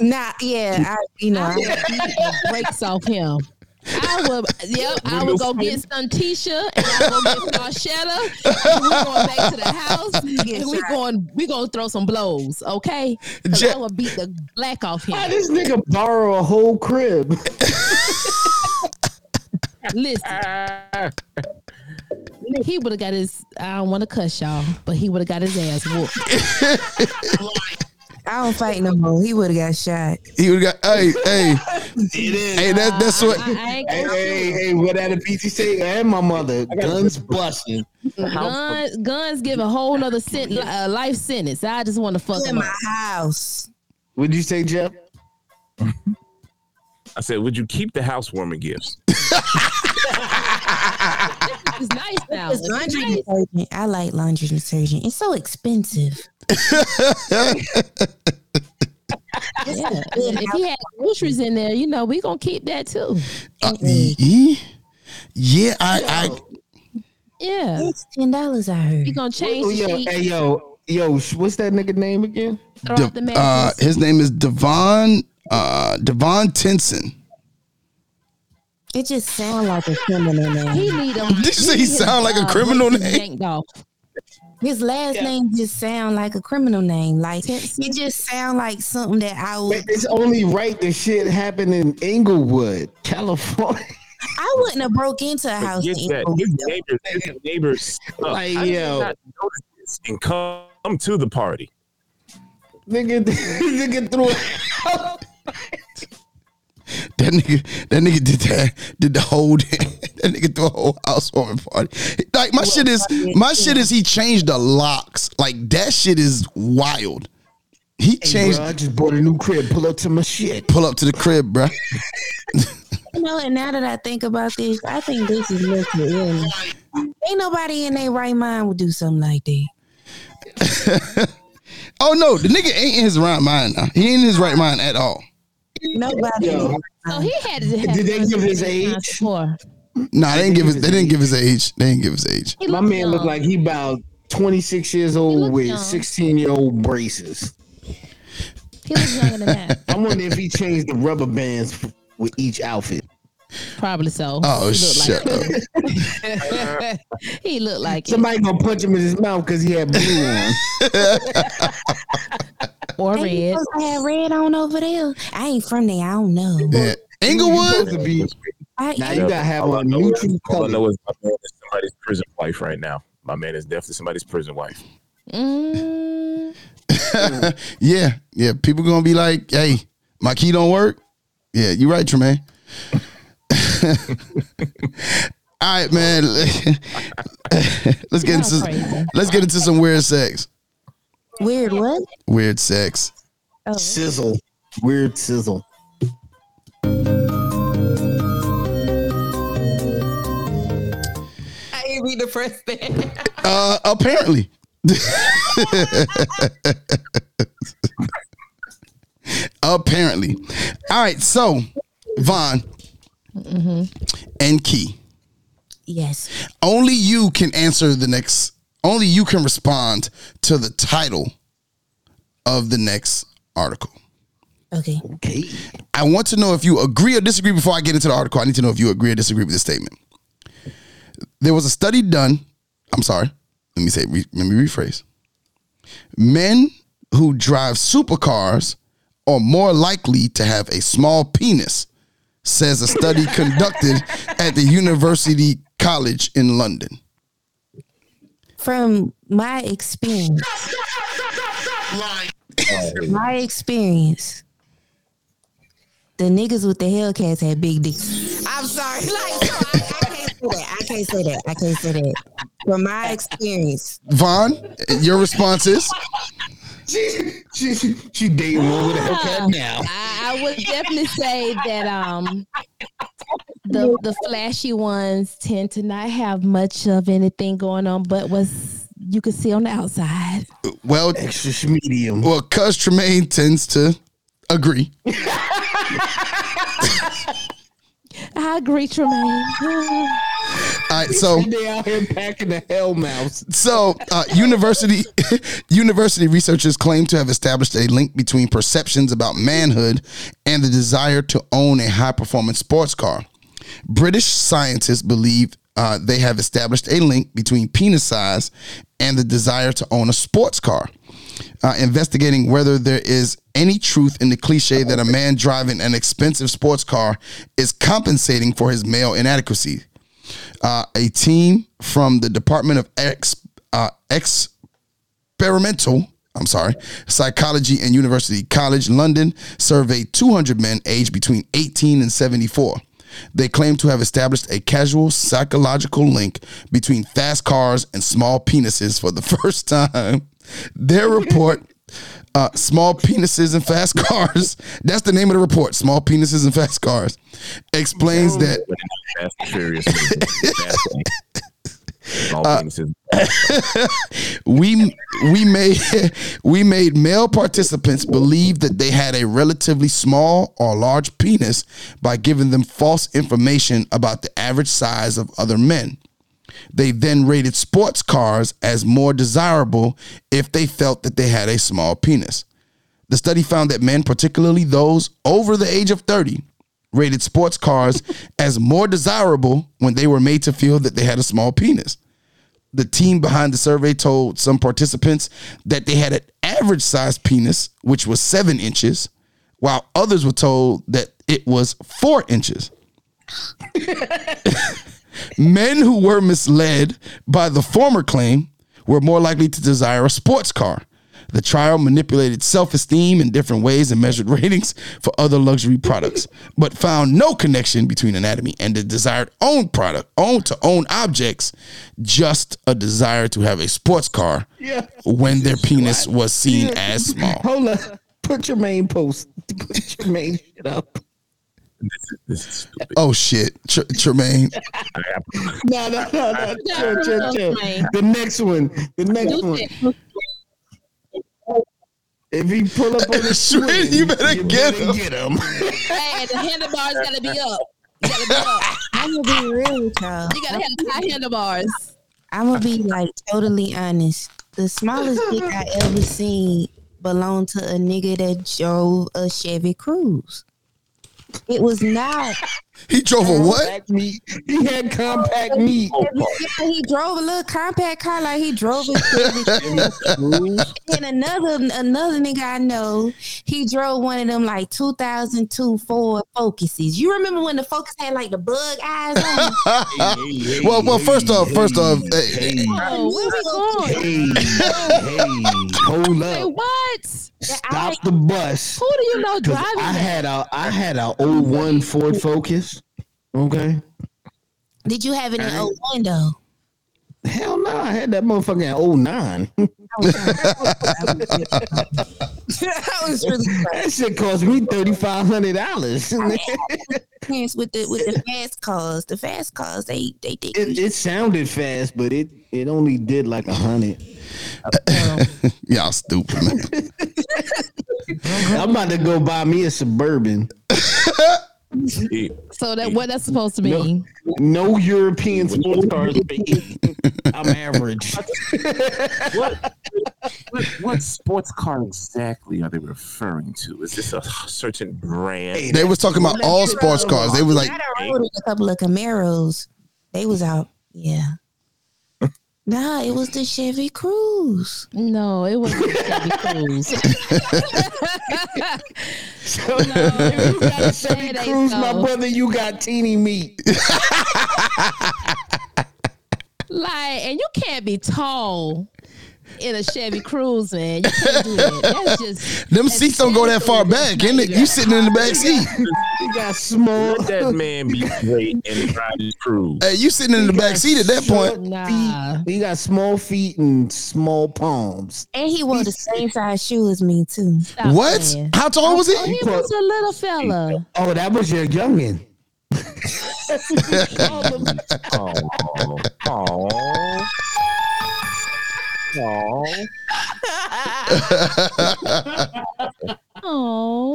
S3: Nah, yeah, I, you know, I-
S4: the brakes off him. I would, yep, I would go get some Tisha and I go get Marshetta. And we going back to the house and we going we gonna throw some blows, okay? 'Cause
S1: Je-
S4: I would beat the black off
S2: How
S4: him.
S2: this nigga borrow a whole crib?
S4: Listen, he would have got his. I don't want to cuss y'all, but he would have got his ass whooped.
S3: I don't fight no more. He would have got shot.
S1: He would have got hey hey hey that that's what
S4: I, I ain't
S2: Hey, hey, hey, what that a PT say? And my mother, guns busting.
S4: Guns, guns give a whole nother sen- uh, life sentence. I just want to fuck
S3: In my
S4: up.
S3: house.
S2: What'd you say, Jeff?
S8: I said, would you keep the housewarming gifts?
S4: It's nice now.
S3: It's
S4: It's
S3: laundry
S4: nice.
S3: detergent. I like laundry detergent. It's so expensive.
S4: Yeah. If he had groceries in there, you know, we gonna keep that too.
S1: uh, yeah, yeah I I
S4: Yeah.
S3: It's ten dollars. I heard.
S4: We gonna change
S2: Oh, yo,
S4: sheet,
S2: hey, yo, yo, what's that nigga name again?
S1: De- uh, his name is Devon uh Devon Tinson.
S3: It just sounds like a criminal name.
S4: he need a,
S1: Did you say he
S4: need
S1: sound like a criminal
S4: braces
S1: name?
S4: off.
S3: His last name just sound like a criminal name. Like it just sound like something that I would.
S2: It's only right the shit happened in Inglewood, California.
S3: I wouldn't have broke into a house.
S8: Get
S3: in
S8: that. His neighbors, his neighbors. uh,
S2: Like,
S8: how
S2: yo.
S8: not this And come, come to the party.
S2: nigga, nigga threw it.
S1: That nigga that nigga did that did the whole that nigga threw a whole housewarming party. Like my shit is my shit is he changed the locks. Like that shit is wild. He
S2: Hey,
S1: changed
S2: bro, I just bought a new crib. Pull up to my shit.
S1: pull up to the crib, bro.
S3: You know, and now that I think about this, I think this is mental illness. Ain't nobody in their right mind would do something like that.
S1: Oh no, the nigga ain't in his right mind now. He ain't in his right mind at all.
S3: Nobody.
S2: Yo.
S4: So he had to have
S2: Did they give his age?
S4: before.
S1: Nah, they didn't give his they didn't give his age. They didn't give his age.
S4: He
S2: My man
S4: young.
S2: looked like he about 26 years old with
S4: young.
S2: 16 year old braces.
S4: he was younger than that.
S2: I wonder if he changed the rubber bands with each outfit.
S4: Probably so.
S1: Oh
S4: he looked
S1: shut up.
S4: like he looked like it.
S2: Somebody gonna punch him in his mouth because he had blue on.
S4: or
S3: Ain't you
S4: red.
S3: supposed to have red on over there. I ain't from there. I don't know.
S1: Yeah.
S2: You
S1: Inglewood?
S2: supposed to Now you gotta have
S8: all I
S2: a
S8: know
S2: neutral
S8: all I
S2: color.
S8: know is my man is somebody's prison wife right now. My man is definitely somebody's prison wife.
S4: Mm,
S1: Yeah, yeah. People gonna be like, "Hey, my key don't work." Yeah, you right, Tremaine. All right, man. let's get into
S4: crazy.
S1: let's get into some weird sex.
S3: Weird what?
S1: Weird sex.
S3: Oh,
S2: Sizzle. Weird sizzle.
S3: I ain't read the first thing.
S1: Uh, apparently, Apparently. All right, so Von and Key.
S3: Yes.
S1: Only you can answer the next only you can respond to the title of the next article.
S3: Okay.
S2: Okay.
S1: I want to know if you agree or disagree before I get into the article. I need to know if you agree or disagree with this statement. There was a study done. I'm sorry. Let me say, re, let me rephrase. Men who drive supercars are more likely to have a small penis, says a study conducted at the University College in London.
S3: From my experience, my experience, the niggas with the Hellcats had big dicks. I'm sorry. Like, so I, I can't say that. I can't say that. I can't say that. From my experience,
S1: Von, your response is?
S2: She she she dating one with a Hellcat now.
S4: I, I would definitely say that um the the flashy ones tend to not have much of anything going on but what's you can see on the outside.
S1: Well,
S2: Extra medium.
S1: well, Cuz Tremaine tends to agree.
S4: I agree, Tremaine.
S1: All right, so
S2: They out here packing the hell mouse.
S1: So, uh, university university researchers claim to have established a link between perceptions about manhood and the desire to own a high performance sports car. British scientists believe uh, they have established a link between penis size and the desire to own a sports car. Uh, investigating whether there is any truth in the cliche that a man driving an expensive sports car is compensating for his male inadequacy uh, a team from the Department of Ex, uh, Experimental, I'm sorry, Psychology and University College London surveyed 200 men aged between 18 and 74. They claim to have established a casual psychological link between fast cars and small penises for the first time. Their report uh, small penises and fast cars. That's the name of the report. Small penises and fast cars explains that
S8: Fast and Furious. movie. All
S1: Uh, we we made we made male participants believe that they had a relatively small or large penis by giving them false information about the average size of other men. They then rated sports cars as more desirable if they felt that they had a small penis. The study found that men, particularly those over the age of 30, rated sports cars as more desirable when they were made to feel that they had a small penis the team behind the survey told some participants that they had an average sized penis, which was seven inches, while others were told that it was four inches. Men who were misled by the former claim were more likely to desire a sports car. The trial manipulated self esteem in different ways and measured ratings for other luxury products, but found no connection between anatomy and the desired own product, own to own objects, just a desire to have a sports car
S2: Yeah.
S1: when their penis was seen as small.
S2: Hold up. Put your main post. Put your main shit up.
S8: This is stupid.
S1: Oh shit, Tr- Tremaine.
S2: No, no, no, no. Chill, chill, chill. The next one. The next one. If he pull up on the street,
S1: you better get him.
S2: Get him.
S4: Hey, the handlebars gotta be up. You gotta be up.
S3: I'm gonna be real with y'all.
S4: You gotta have high handlebars.
S3: I'm gonna be like totally honest. The smallest dick I ever seen belonged to a nigga that drove a Chevy Cruze. It was not.
S1: He drove a what?
S2: Meat. He had compact meat.
S3: Oh, yeah, he drove a little compact car like he drove it. And another another nigga I know, he drove one of them like 2002 Ford Focuses. You remember when the Focus had like the bug eyes on? it?
S1: Well, well, first off, first off, hey,
S2: Hey,
S4: Oh, where we going?
S2: hey, hey, hold
S4: Hey,
S2: up.
S4: what?
S2: Stop the bus.
S4: Who do you know driving
S2: I
S4: that?
S2: had a I had a 01 Ford Focus. Okay.
S3: Did you have it in 01 though?
S2: Hell no. No, I had that motherfucker in 09.
S3: that was really
S2: that shit cost me $3,500.
S3: pants with the with the fast cars. The fast cars, they they did.
S2: it, it sounded fast, but it, it only did like a hundred.
S1: Y'all stupid, man.
S2: I'm about to go buy me a suburban.
S8: He-
S4: So that what that's supposed to mean?
S2: No European sports cars. I'm average.
S8: what, what what sports car exactly are they referring to? Is this a certain brand?
S1: They was talking about all sports cars. They was like,
S3: I done rode in a couple of Camaros. They was out. Yeah. Nah, it was the Chevy Cruze.
S4: No, it wasn't the Chevy Cruze.
S2: So if you got a Chevy
S4: It ain't
S2: Cruze, my brother, you got teeny meat.
S4: Like, and you can't be tall in a Chevy Cruze, man. You can't do that. That's just
S1: them seats don't go that far back, ain't it? You sitting in the back seat.
S2: You got small.
S8: Let that man be great and drive his cruise.
S1: Hey, you sitting in the back seat at that point.
S4: nah.
S2: He got small feet and small palms.
S3: And he wore the same size shoe as me too.
S4: Stop
S1: What?
S4: playing.
S1: How tall oh, was
S4: Oh,
S1: he?
S4: he was a little fella.
S2: Oh, that was your youngin.
S8: Oh, oh, oh.
S4: Oh,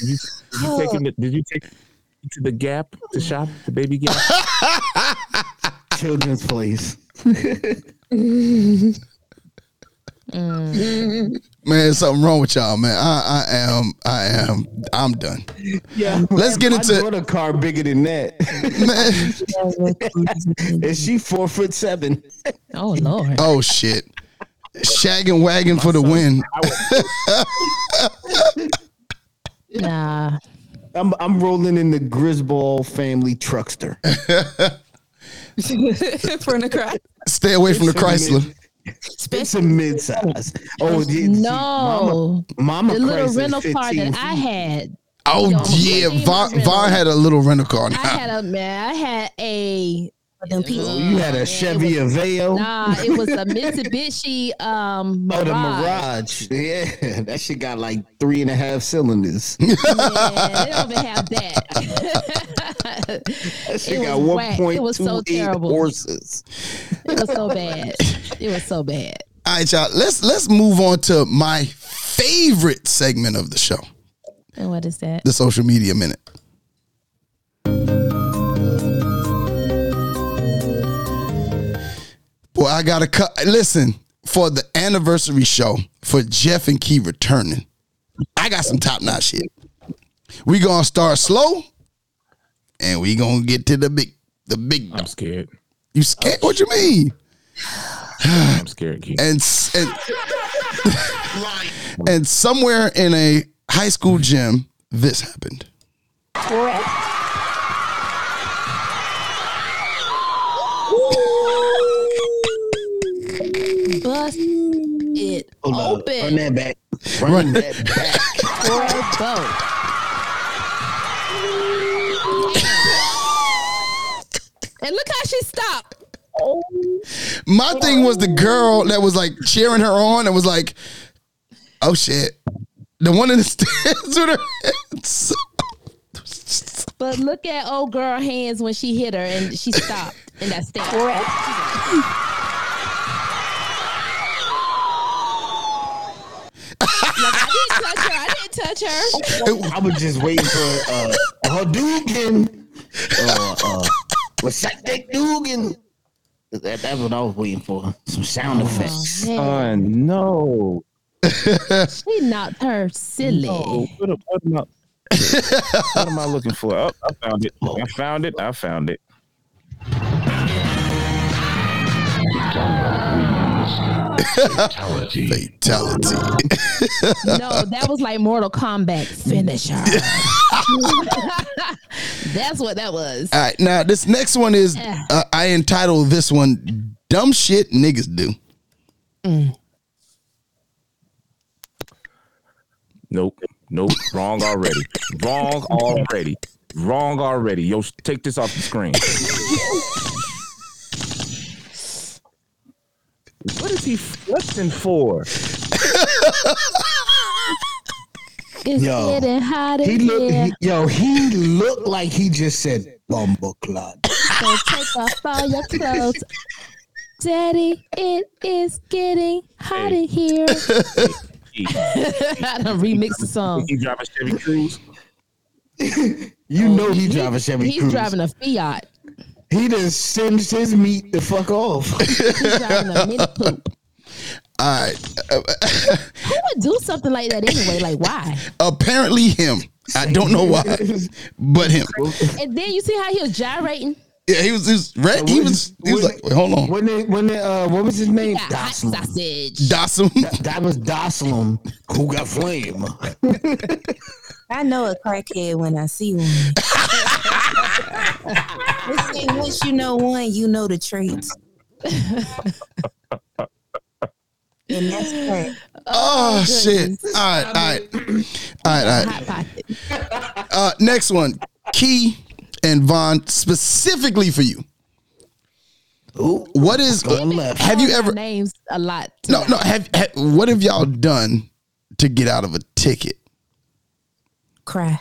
S8: Did you, did you take him? To, did you take him to the Gap to shop the baby Gap?
S2: Children's place.
S1: Man, something wrong with y'all, man. I, I am, I am, I'm done.
S2: Yeah.
S1: Let's get
S2: My
S1: into-
S2: a car bigger than that.
S1: Man,
S2: and she four foot seven.
S4: oh Lord.
S1: oh shit, shagging wagon for the win.
S4: Nah.
S2: I'm I'm rolling in the Griswold family truckster.
S3: From the crowd.
S1: Stay away from the Chrysler.
S2: It's a midsize. Oh yeah, see,
S4: No.
S2: Mama, Mama
S4: The little
S2: Chrysler's
S4: rental car
S2: 15
S4: that I had.
S1: Oh
S4: Yo,
S1: yeah,
S4: Von.
S1: Von had a little rental car.
S4: I had a man, I had a
S3: Them people.
S2: Oh, you had a Chevy Aveo.
S4: nah, it was a Mitsubishi um
S2: Oh, the
S4: Mirage.
S2: Mirage. Yeah, that shit got like three and a half cylinders.
S4: Yeah, they don't even have that.
S2: That shit
S4: It
S2: got
S4: was
S2: one point
S4: It was so
S2: eight
S4: terrible.
S2: horses.
S4: it was so bad. It was so bad.
S1: All right, y'all. Let's let's move on to my favorite segment of the show,
S4: And what is that?
S1: the social media minute. Boy, I gotta cut. Listen for the anniversary show for Jeff and Key returning. I got some top notch shit. We gonna start slow, and we gonna get to the big, the big.
S8: I'm scared.
S1: You scared? What you mean?
S8: I'm scared, Keith.
S1: and and, and somewhere in a high school gym, this happened.
S4: Bust it
S2: Hold on. Run that back. Run,
S1: Run.
S2: that back.
S4: for a boat. And look how she stopped.
S1: My thing was the girl that was like cheering her on and was like, "Oh shit." The one in the stands with her hands.
S4: But look at old girl hands when she hit her and she stopped in that stance. Like, I didn't touch her. I didn't touch her.
S2: I was just waiting for uh, Hadouken. Uh, uh, what's that Dugan? That, that's what I was waiting for. Some sound effects.
S4: Man,
S8: Oh no!
S4: she knocked her silly.
S8: Oh, what, am- what am I? what am I looking for? Oh, I found it. I found it. I found it.
S5: Fatality.
S1: Fatality.
S4: No, that was like Mortal Kombat finisher. That's what that was.
S1: All right, now this next one is uh, I entitled this one "Dumb Shit Niggas Do."
S8: Nope. Nope. Wrong already. Wrong already. Wrong already. Yo, take this off the screen. he flexing for?
S4: It's
S2: Yo,
S4: getting hot
S2: He
S4: in
S2: look,
S4: here.
S2: he- yo, he looked like he just said bumble clot.
S4: So take off all your clothes. Daddy, it is getting hot in here.
S8: He,
S4: I done remixed the song.
S8: he drive a Chevy Cruze.
S2: You know he drive a Chevy
S4: He's
S2: Cruze.
S4: driving a Fiat.
S2: He just singed his meat the fuck off.
S4: He's driving a mini poop.
S1: All right.
S4: Who would do something like that anyway? Like why?
S1: Apparently him. I don't know why, but him.
S4: And then you see how he was gyrating.
S1: Yeah, he was. He was. Red, he was. He was like, wait, hold on.
S2: When they, when they, uh, what was his name?
S4: Got hot
S2: Dhalsim.
S4: sausage.
S1: Dawson.
S2: That was Dhalsim who got flame.
S3: I know a crackhead when I see one. They say once you know one, you know the traits. and that's crack.
S1: Oh, shit! All right, all right, all right, all right. Uh, next one, Key and Von, specifically for you.
S2: Ooh,
S1: What is?
S2: Going left.
S1: have you ever?
S4: names a lot?
S1: No, no. Have, have what have y'all done to get out of a ticket?
S3: Cry.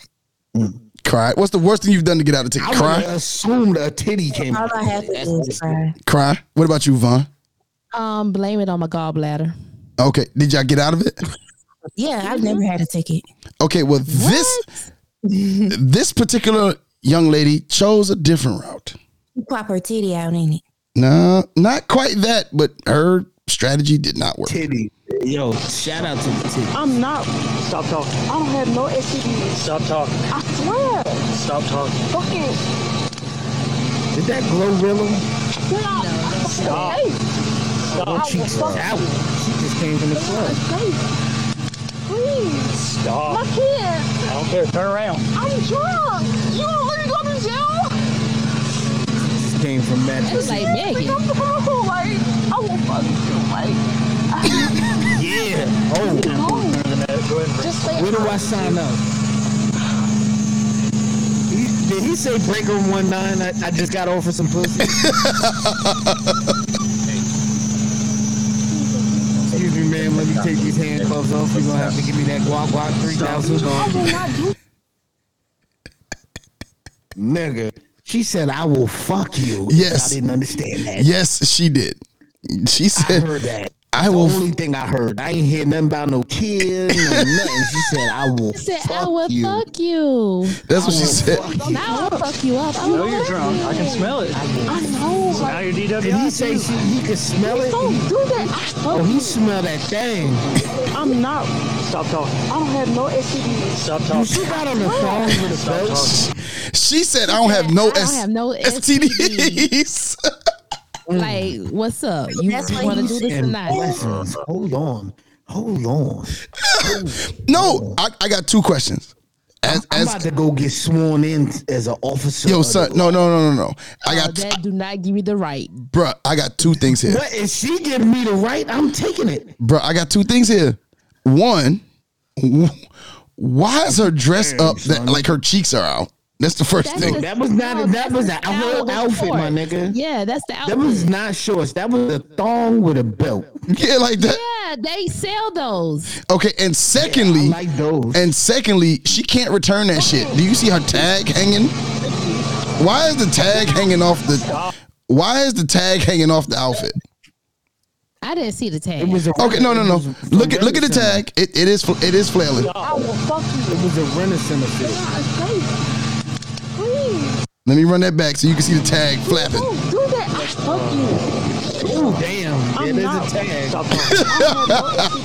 S1: Cry. What's the worst thing you've done to get out of a ticket?
S2: I would
S1: Cry.
S2: have assumed a titty came
S3: All
S2: out.
S3: I have to do is cry.
S1: Cry. What about you, Von?
S4: Um, blame it on my gallbladder.
S1: Okay. Did y'all get out of it?
S3: Yeah, I've never had a ticket.
S1: Okay. Well, this this particular young lady chose a different route.
S3: You pop her titty out, ain't it?
S1: No, not quite that, but her strategy did not work.
S2: Titty. Yo, shout out to the titty.
S9: I'm not. Stop talking. I don't have no STDs. Stop talking. I swear. Stop talking. Fucking.
S2: Did that glow Rilla?
S9: Stop. Hey. Stop. I
S2: She,
S9: will fuck
S2: that, she just came from the club.
S9: Please. Stop. My kid. I don't care. Turn around. I'm drunk. You want me to go to jail?
S2: Just came from
S4: That's
S2: Manchester.
S4: like Megan.
S9: I'm cool. Like, I will fuck you. Like,
S2: Yeah. Oh,
S9: no.
S2: Where do I sign up? He, did he say breaker one nine? I, I just got offered some pussy. Excuse me, man. Let me take these handcuffs off. You're gonna have to give me that guac guac three thousand.
S9: I will not do
S2: Nigga, she said I will fuck you.
S1: Yes.
S2: I didn't understand that.
S1: Yes, she did. She
S2: I
S1: said,
S2: heard that.
S1: I
S2: the
S1: will
S2: only thing I heard. I ain't hear nothing about no kids, no nothing. She said, "I will She
S4: Said
S2: fuck
S4: I will
S2: you."
S4: fuck you.
S1: That's what she said.
S4: Now I'll fuck you up.
S9: I know you're drunk. I can smell it. I know. Now you're DWI.
S2: Did he say she, he could smell it?
S9: Don't do that.
S2: oh, he smell that thing.
S9: I'm not. Stop talking. I don't have no STDs. Stop talking.
S2: She got on the phone with a belt.
S1: She said, I don't have no,
S4: I don't have no
S1: STDs.
S4: Like, what's up? You
S3: That's why
S4: want to do this
S2: And
S4: tonight?
S2: blessings. Hold on. Hold on.
S1: no, I, I got two questions. As,
S2: I'm
S1: as
S2: about to go get sworn in as an officer.
S1: yo, son, no, no, no, no, no. I
S4: Uh,
S1: got,
S4: that do not give me the right.
S1: bruh, I got two things here.
S2: What is she giving me the right? I'm taking it.
S1: Bruh, I got two things here. One, why is her dress up that like her cheeks are out? That's the first
S4: That's
S1: thing.
S4: the-
S2: That was not.
S4: no,
S2: that was
S4: the
S2: a whole
S4: style of
S2: outfit, my nigga.
S4: Yeah, that's the outfit.
S2: That was not shorts. That was a thong with a belt.
S1: yeah, like that.
S4: yeah, they sell those.
S1: Okay, and secondly,
S2: I like those.
S1: and secondly, she can't return that shit. Do you see her tag hanging? Why is the tag hanging off the? Why is the tag hanging off the outfit?
S4: I didn't see the tag.
S2: it was a
S1: Okay, no, no, no. Look at look at the tag. It, it is it is flailing.
S9: I will fuck you.
S2: It was a renaissance fit.
S9: Please.
S1: Let me run that back so you can see the tag flapping.
S9: Don't do that. I fuck you.
S2: Oh damn!
S9: I'm
S2: That is
S9: not.
S2: a tag.
S9: Stop talking. I don't have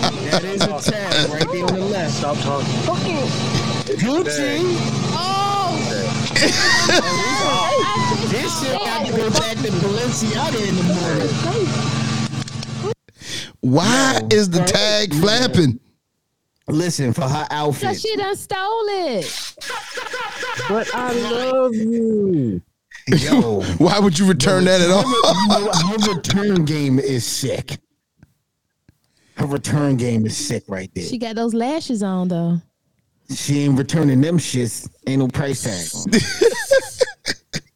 S9: no
S2: That is a tag right there on the left.
S9: Stop talking. Fucking.
S2: Gucci. Oh. this shit got to go back to Balenciaga in the morning.
S1: Why is the tag flapping?
S2: Listen for her
S4: Cause
S2: outfit.
S4: she done stole it.
S8: But I love you.
S2: Yo,
S1: Why would you return that at all?
S2: her, her return game is sick. Her return game is sick right there.
S4: She got those lashes on though.
S2: She ain't returning them shits. Ain't no price tag. on it.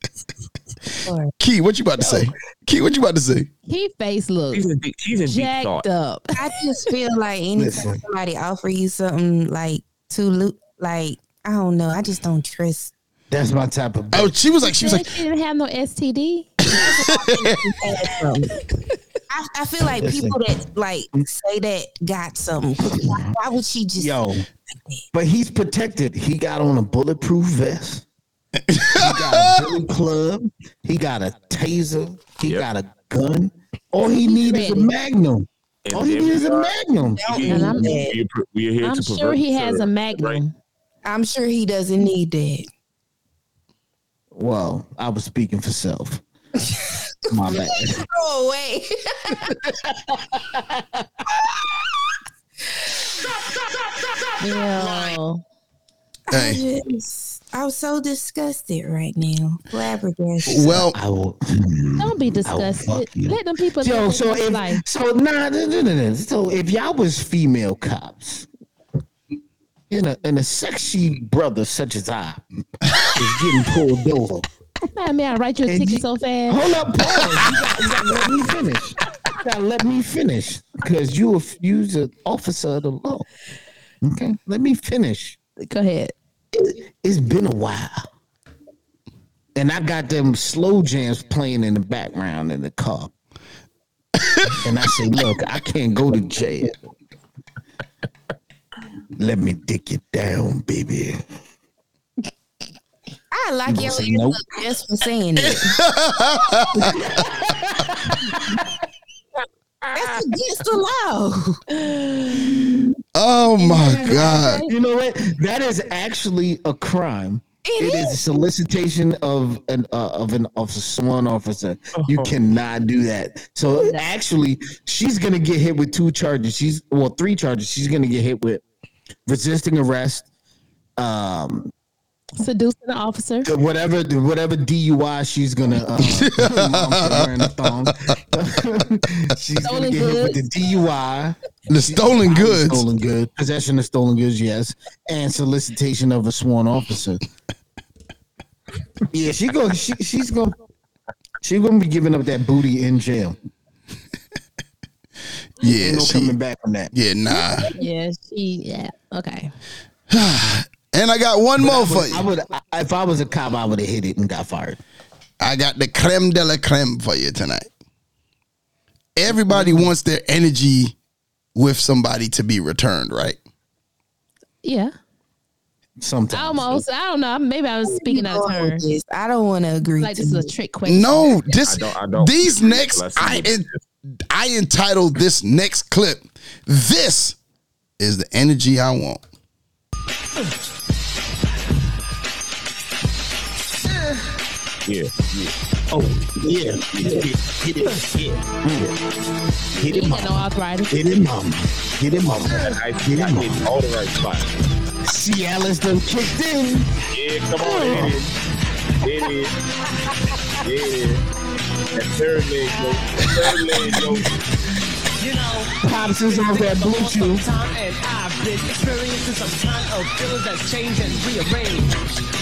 S3: Lord.
S1: Key, what you about to say? Key, what you about to say?
S4: He face looks
S8: She's in deep, she's in
S4: jacked
S8: thought.
S4: up.
S3: I just feel like anytime somebody offer you something like too lo- like I don't know. I just don't trust.
S2: That's my type of.
S1: Oh, she was like, she was like,
S4: she didn't have no STD.
S3: I, I feel like
S2: Listen.
S3: people that like say that got something. Why, why would she just?
S2: Yo, but he's protected. He got on a bulletproof vest. He got a billy club. He got a taser. He
S8: Yep.
S2: got a gun. All he needs is a magnum.
S8: And
S2: All he
S8: then
S2: needs is a magnum.
S4: And I'm-
S3: need
S8: we are- we are here
S4: I'm
S8: to
S4: sure
S8: pervert
S4: he has
S8: the-
S4: a magnum.
S3: I'm sure he doesn't need that.
S2: Well, I was speaking for self. My bad.
S3: Oh wait.
S4: Yo.
S1: hey,
S3: I just, I'm so disgusted right now. Flabbergasted.
S1: well,
S2: I will.
S4: Don't be
S2: fuck
S4: disgusted.
S2: you.
S4: Let them people
S2: Yo,
S4: live
S2: so if
S4: life.
S2: so, nah, nah, nah, nah, nah. so if y'all was female cops, and a and a sexy brother such as I is getting pulled over.
S4: Man, may I write you a
S2: And
S4: ticket
S2: you-
S4: so fast?
S2: Hold up, pause. You gotta, you gotta let me finish. You gotta let me finish because you a you's an officer of the law. Okay, let me finish.
S4: Go ahead.
S2: It's been a while, and I got them slow jams playing in the background in the car. and I say, look, I can't go to jail. Let me dick it down, baby.
S3: I like
S2: You
S3: your
S2: say nope?
S3: just for saying it. That's against the law.
S1: oh my God.
S2: You know what? That is actually a crime.
S3: It
S2: It is
S3: is.
S2: solicitation of an uh, of an of a sworn officer. You cannot do that. So actually, she's gonna get hit with two charges. She's well, three charges. She's gonna get hit with resisting arrest, um,
S4: Seducing an officer.
S2: whatever whatever DUI she's gonna uh, wearing a thong. she's gonna
S4: Stolen
S2: get hit with the. DUI.
S1: The stolen goods.
S2: Stolen goods, possession of stolen goods, yes, and solicitation of a sworn officer. Yeah, she go. She, she's gonna. She's gonna be giving up that booty in jail.
S1: Yeah,
S2: Ain't no
S1: she,
S2: coming back from that.
S1: yeah, nah.
S4: Yeah, she. Yeah. Okay.
S1: And I got one more for you.
S2: I
S1: you.
S2: would, I, if I was a cop, I would have hit it and got fired.
S1: I got the creme de la creme for you tonight. Everybody wants their energy with somebody to be returned, right?
S4: Yeah.
S2: Sometimes.
S4: Almost. I don't know. Maybe I was speaking out of turn.
S3: this. I don't want to agree.
S4: Like
S3: to
S4: this is a trick question.
S1: No, this
S8: I don't- I don't
S1: these next I en- I entitled this next clip. This is the energy I want.
S8: Yeah.
S2: Oh yeah, hit it, hit it, hit it, hit
S4: He
S2: it,
S4: ain't got no
S2: mama,
S4: arthritis.
S2: hit it, mama, hit it, mama.
S8: I, I hit all the right spots.
S2: Cialis done kicked in.
S8: Yeah, come on, it is. It is. Yeah. That third leg, yo. That third leg, yo.
S7: You know,
S2: Pops is off that BlueChew.
S7: time and I've been experiencing some kind of feelings that's changed and rearranged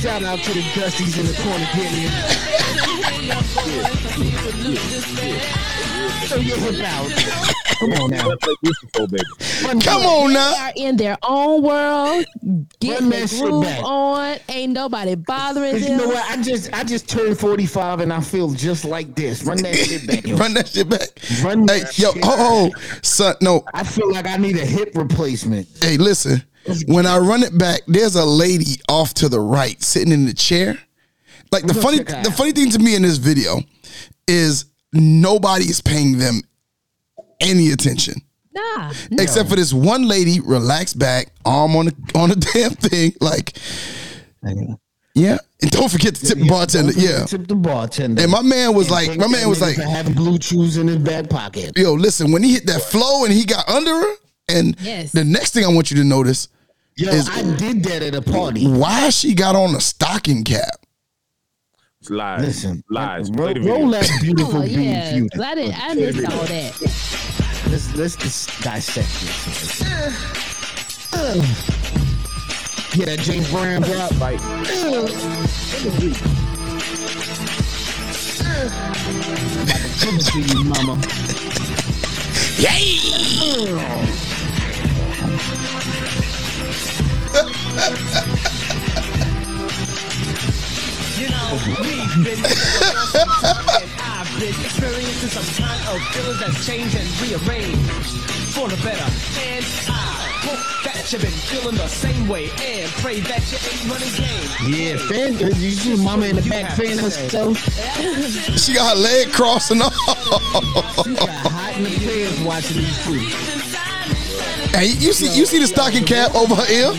S2: Shout out to the Dusties in the corner getting it. Throw your hip. Come on now.
S8: That's like this baby.
S1: Come on now.
S4: They are in their own world, getting
S2: that
S4: the
S2: shit
S4: groove
S2: back.
S4: on. Ain't nobody bothering
S2: Cause
S4: them.
S2: you know what? I just I just turned 45 and I feel just like this. Run that shit back.
S1: Run that shit back.
S2: Run
S1: Hey,
S2: that
S1: yo,
S2: shit
S1: oh, oh, son, no.
S2: I feel like I need a hip replacement.
S1: Hey, listen. When I run it back, there's a lady off to the right sitting in the chair. Like the funny, the funny thing to me in this video is nobody is paying them any attention.
S4: nah.
S1: except for this one lady, relaxed back, arm on the on the damn thing, like yeah. And don't forget to tip the bartender, yeah.
S2: Tip the bartender.
S1: And my man was like, my man was like,
S2: having BlueChews in his back pocket.
S1: yo, listen, when he hit that flow and he got under her, and
S4: Yes.
S1: the next thing I want you to notice
S2: Yo,
S1: is
S2: I did that at a party.
S1: why she got on a stocking cap.
S8: It's Lies.
S2: Listen,
S8: Lies.
S2: Roll,
S8: Play
S2: roll that beautiful
S4: Oh
S2: being
S4: yeah,
S2: feud.
S4: I didn't. I missed all that.
S2: Let's let's just dissect this. Yeah, that James Brown drop.
S8: Like,
S2: Give it to you, mama. Oh.
S7: You know, we've been I've been experiencing some kind of feelings that's changed and rearranged for the better. And I hope that you've been feeling the same way and pray that you ain't running game.
S2: Yeah, fan. You see mama in the back fan herself?
S1: She got her leg crossing off.
S2: She got hot in the pants watching these two.
S1: Hey, you see, you see the stocking cap over her ear?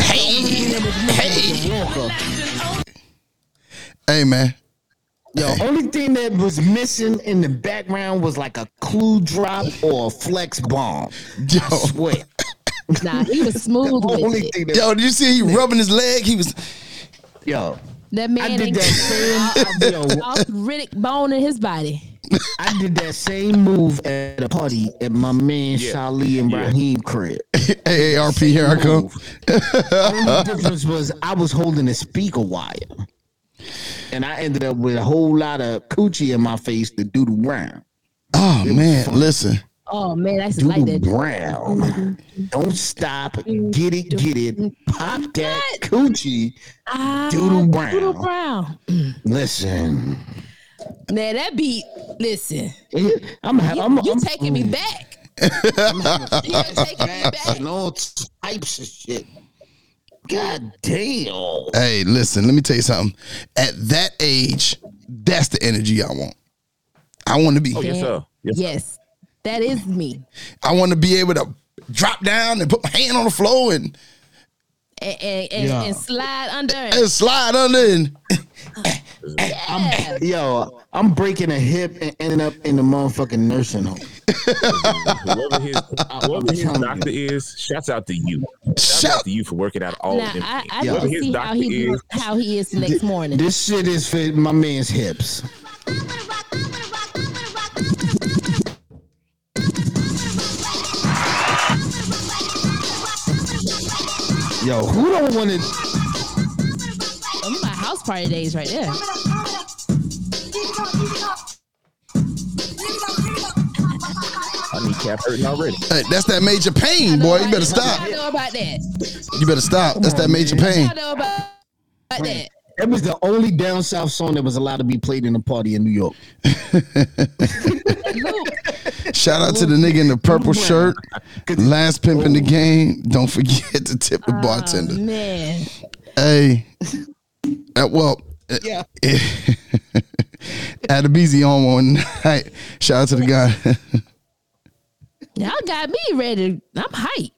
S1: Hey, hey, hey, man.
S2: Yo, only thing that was missing in the background was like a clue drop or a flex bomb.
S1: Yo,
S2: I swear.
S4: Nah, he was smooth
S2: The only
S4: with it.
S2: thing that
S1: yo, did you see he rubbing his leg? He was.
S2: yo,
S4: That man
S2: I
S4: man
S2: did
S4: ain't
S2: that same yo,
S4: got bone in his body.
S2: I did that same move at a party at my man
S8: Yeah.
S2: Shali and
S8: Yeah.
S2: Raheem crib.
S1: AARP, here I come.
S2: Only difference was I was holding a speaker wire. And I ended up with a whole lot of coochie in my face to doodle brown.
S1: Oh man, listen.
S4: Oh man, I used to like
S2: Doodle
S4: that.
S2: brown. Don't stop. Get it, get it. Pop that
S4: What?
S2: coochie.
S4: Ah,
S2: Doodle Brown.
S4: Doodle Brown.
S2: Listen.
S4: Now that beat, listen,
S2: I'm,
S4: you,
S2: I'm,
S4: you
S2: I'm
S4: taking me back. you taking me back.
S2: and all types of shit. God damn.
S1: Hey, listen, let me tell you something. At that age, that's the energy I want. I want to be
S8: oh, yes, sir. Yes, sir.
S4: Yes, that is me.
S1: I want to be able to drop down and put my hand on the floor and,
S4: And and, and,
S2: Yeah.
S4: and slide under. And,
S1: and slide under and
S4: yeah.
S2: Yo, I'm breaking a hip and ending up in the motherfucking nursing home.
S8: Whoever his, whoever his
S2: telling
S8: doctor is, shouts out to you. Shouts
S1: Shout-
S8: out to you for working out all
S4: Now
S8: of them
S4: I,
S8: things.
S4: I
S8: Whoever
S4: can
S8: his
S4: see how
S8: doctor
S4: he
S8: is,
S4: how he is the next morning.
S2: This shit is for my man's hips. Yo, who don't want to?
S4: Those my house party days right there.
S8: my kneecap hurting already.
S1: Hey, that's that major pain, boy. You better stop.
S4: I know about that.
S1: You better stop. That's that major pain.
S4: I know about, about that.
S2: That was the only down south song that was allowed to be played in a party in New York.
S1: Shout out to the nigga in the purple shirt. Last pimp in the game. Don't forget to tip the bartender.
S4: man.
S1: Hey. Uh, well, uh,
S2: Yeah.
S1: at a busy on one night. Shout out to the guy.
S4: Y'all got me ready. I'm hyped.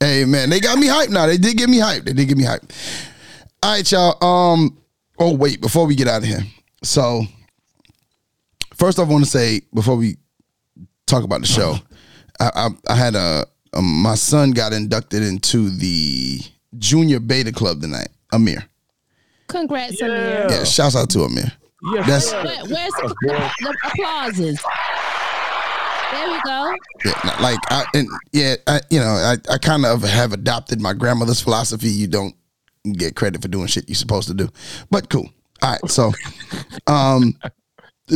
S1: hey man, they got me hyped now. They did get me hyped. They did get me hyped. All right, y'all. Um. Oh wait, before we get out of here, so first I want to say before we talk about the show, I I, I had a um, my son got inducted into the junior beta club tonight. Amir.
S4: Congrats,
S8: Yeah.
S4: Amir.
S1: Yeah, shouts out to Amir.
S8: Yeah.
S1: That's
S8: sir.
S4: Where, where's the, the applauses? There we go.
S1: Yeah, like I and yeah, I, you know, I, I kind of have adopted my grandmother's philosophy. You don't get credit for doing shit you're supposed to do, but cool. All right, so, um,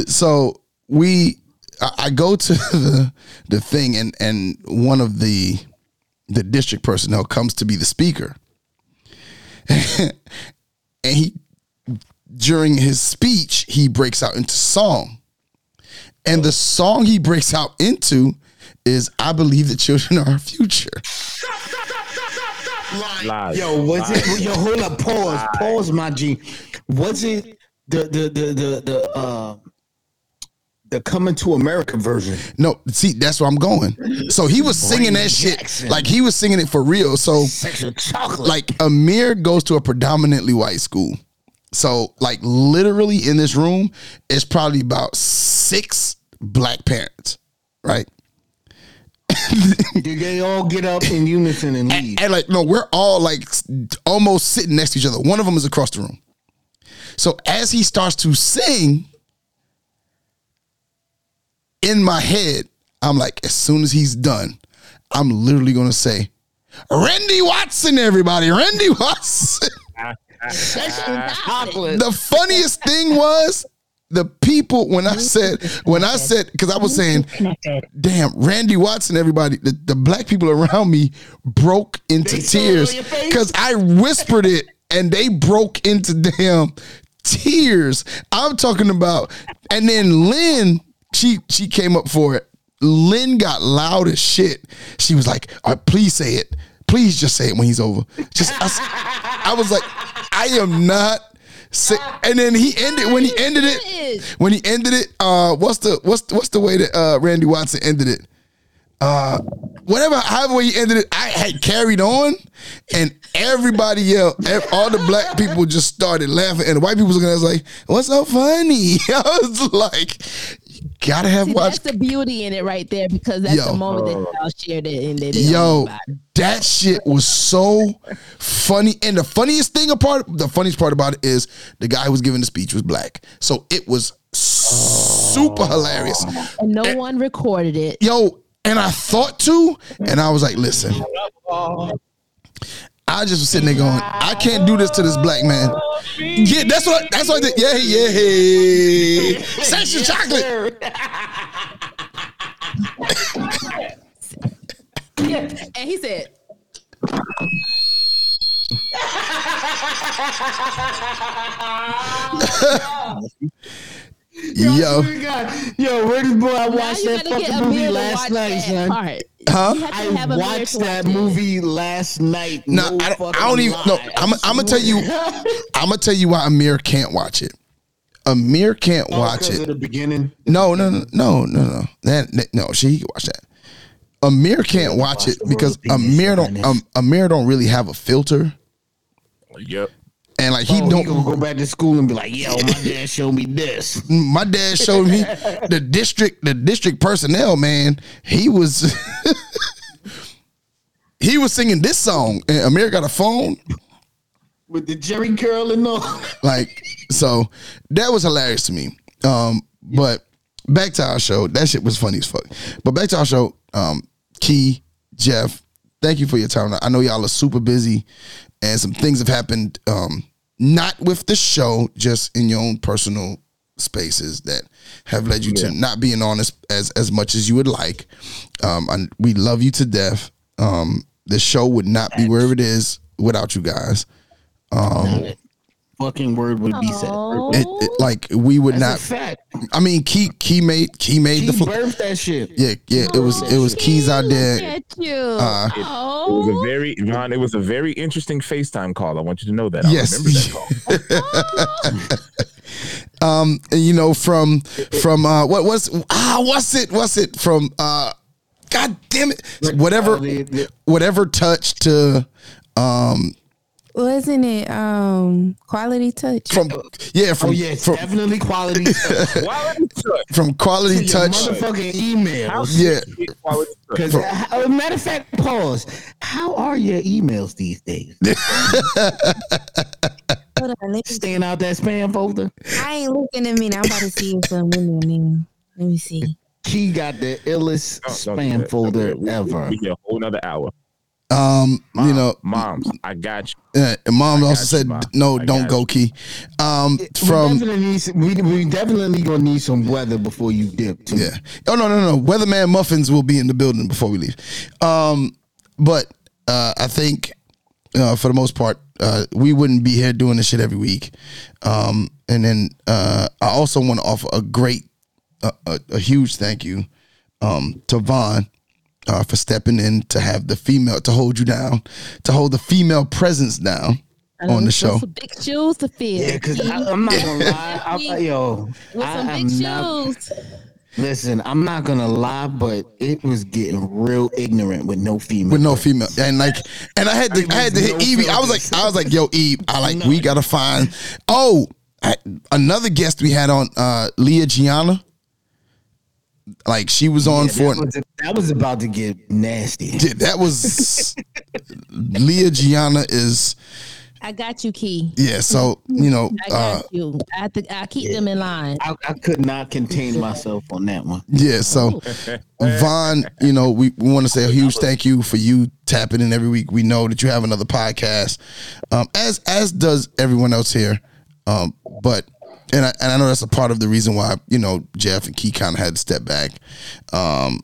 S1: so we, I, I go to the the thing, and and one of the the district personnel comes to be the speaker, and he during his speech he breaks out into song. And the song he breaks out into is I believe the children are our future.
S8: Lies.
S2: Yo, was it? Yo, hold up, pause, pause, my G. Was it the the the the the uh the Coming to America version?
S1: No, see, that's where I'm going. So he was singing that shit
S2: Jackson.
S1: like he was singing it for real. So
S2: Sexual chocolate.
S1: like Amir goes to a predominantly white school. So like literally in this room, it's probably about six black parents, right?
S2: Did they all get up in unison and leave?
S1: and like no, we're all like almost sitting next to each other. One of them is across the room. So as he starts to sing, in my head, I'm like, as soon as he's done, I'm literally gonna say, Randy Watson, everybody, Randy Watson.
S2: Chocolate.
S1: the funniest thing was the people when I said when I said because I was saying, damn, Randy Watson, everybody, the, the black people around me broke into
S2: They saw it on
S1: tears because I whispered it and they broke into damn tears. I'm talking about, and then Lynn, she she came up for it. Lynn got loud as shit. She was like, "All right, please say it. Please just say it when he's over." Just I was like, I am not. And then he ended when he ended it. When he ended it, uh, what's the what's what's the way that uh, Randy Watson ended it? Uh, whatever, however way he ended it, I had carried on, and everybody yelled. All the black people just started laughing, and the white people was looking at us like, "What's so funny?" I was like, "You gotta have
S4: See,
S1: watched."
S4: that's the beauty in it right there because that's
S1: Yo.
S4: the moment that y'all shared it and they didn't
S1: Yo, that shit was so funny. And the funniest thing apart, the funniest part about it is the guy who was giving the speech was black. So it was super hilarious.
S4: and no one recorded it.
S1: Yo, and I thought to, and I was like, listen. I just was sitting there going, I can't do this to this black man. Yeah, that's what that's what I did. Yeah, yeah. Sexual chocolate.
S4: And he said,
S1: Yo.
S2: Yo, where this boy? I
S4: now
S2: watched that fucking movie last night, son.
S4: part.
S1: Huh?
S4: You have to
S2: I watched that
S4: watch
S2: movie last night.
S1: No, I don't, I don't even no. I'm I'm gonna tell you. I'm gonna tell you why Amir can't watch it. Amir can't watch it.
S2: of the beginning.
S1: No, no, no, no, no, no. That, that- no, she can watch that. Amir can't watch it because Amir don't um, Amir don't really have a filter,
S8: Yep.
S1: And like he
S2: Oh,
S1: don't.
S2: gonna go back to school and be like, "Yo, my dad showed me this."
S1: My dad showed me the district, the district personnel man. He was he was singing this song, and Amir got a phone.
S2: With the Jerry curl and all.
S1: Like, so that was hilarious to me. Um, but back to our show. That shit was funny as fuck. But back to our show. Um, Key, Jeff, thank you for your time. I know y'all are super busy and some things have happened, um, not with the show, just in your own personal spaces that have led you to not being honest as, as as much as you would like. Um, and we love you to death. Um, the show would not be where it is without you guys. Um,
S2: Fucking word would be said.
S1: it, it, like we would
S2: That's
S1: not.
S2: fact.
S1: I mean, Key Key made Key made
S2: He
S1: the. Fu-
S2: birthed that shit.
S1: yeah, yeah. It was it was Keys out there.
S4: Look you.
S1: Uh,
S8: It
S4: oh.
S8: was a very Ron, it was a very interesting FaceTime call. I want you to know that. I
S1: Yes.
S8: remember that call.
S1: um, and, you know, from from uh, what was ah, what's it? What's it from? Uh, God damn it! Whatever, whatever touch to um
S3: Wasn't it um quality touch?
S1: from yeah from
S2: Oh yeah,
S1: from,
S2: definitely quality.
S8: Quality touch.
S1: from quality
S2: Your
S1: touch.
S2: motherfucking emails.
S1: Yeah,
S8: Quality touch.
S2: Because, uh, matter of fact, pause. How are your emails these days?
S3: Hold on, let me,
S2: Staying out that spam folder.
S3: I ain't looking at me. now. I'm about to see if something in there now. Let me see.
S2: He got the illest
S8: Don't- don't do
S2: spam folder
S8: Don't
S2: ever.
S8: We, we get a whole nother hour.
S1: Um, you know,
S8: Moms, I got you.
S1: uh, mom
S8: I
S1: also
S8: got you,
S1: said,
S8: Ma.
S1: "No,
S8: I
S1: don't go,
S8: you.
S1: Key." Um,
S2: we
S1: from
S2: definitely need some, we, we definitely gonna need some weather before you dip. Too.
S1: Yeah. Oh no, no, no. Weatherman Muffins will be in the building before we leave. Um, but uh, I think uh, for the most part, uh, we wouldn't be here doing this shit every week. Um, and then uh, I also want to offer a great, uh, a, a huge thank you um, to Von. Uh, for stepping in to have the female to hold you down, to hold the female presence down
S4: I
S1: on the show.
S4: Some big shoes to fill.
S2: Yeah, because I'm not gonna lie. I, I- yo,
S4: With
S2: I
S4: some
S2: am
S4: big
S2: not.
S4: shoes.
S2: Listen, I'm not gonna lie, but it was getting real ignorant with no female.
S1: with no female and like and I had to
S2: It
S1: I had to
S2: was
S1: hit
S2: no
S1: Evie. I was like. I was like yo Eve I like we gotta find oh I, another guest we had on uh Leah Gianna Like she was on
S2: that,
S1: for
S2: was, that was about to get nasty.
S1: Yeah, that was Leah Gianna is
S4: I got you, Key.
S1: yeah. So you know,
S4: I got
S1: uh,
S4: you. I have to, I keep them in line.
S2: I, I could not contain myself on that one.
S1: yeah. So Von, you know, we, we want to say a huge thank you for you tapping in every week. We know that you have another podcast, um, as as does everyone else here. Um, but and I, and I know that's a part of the reason why you know Jeff and Key kind of had to step back. Um,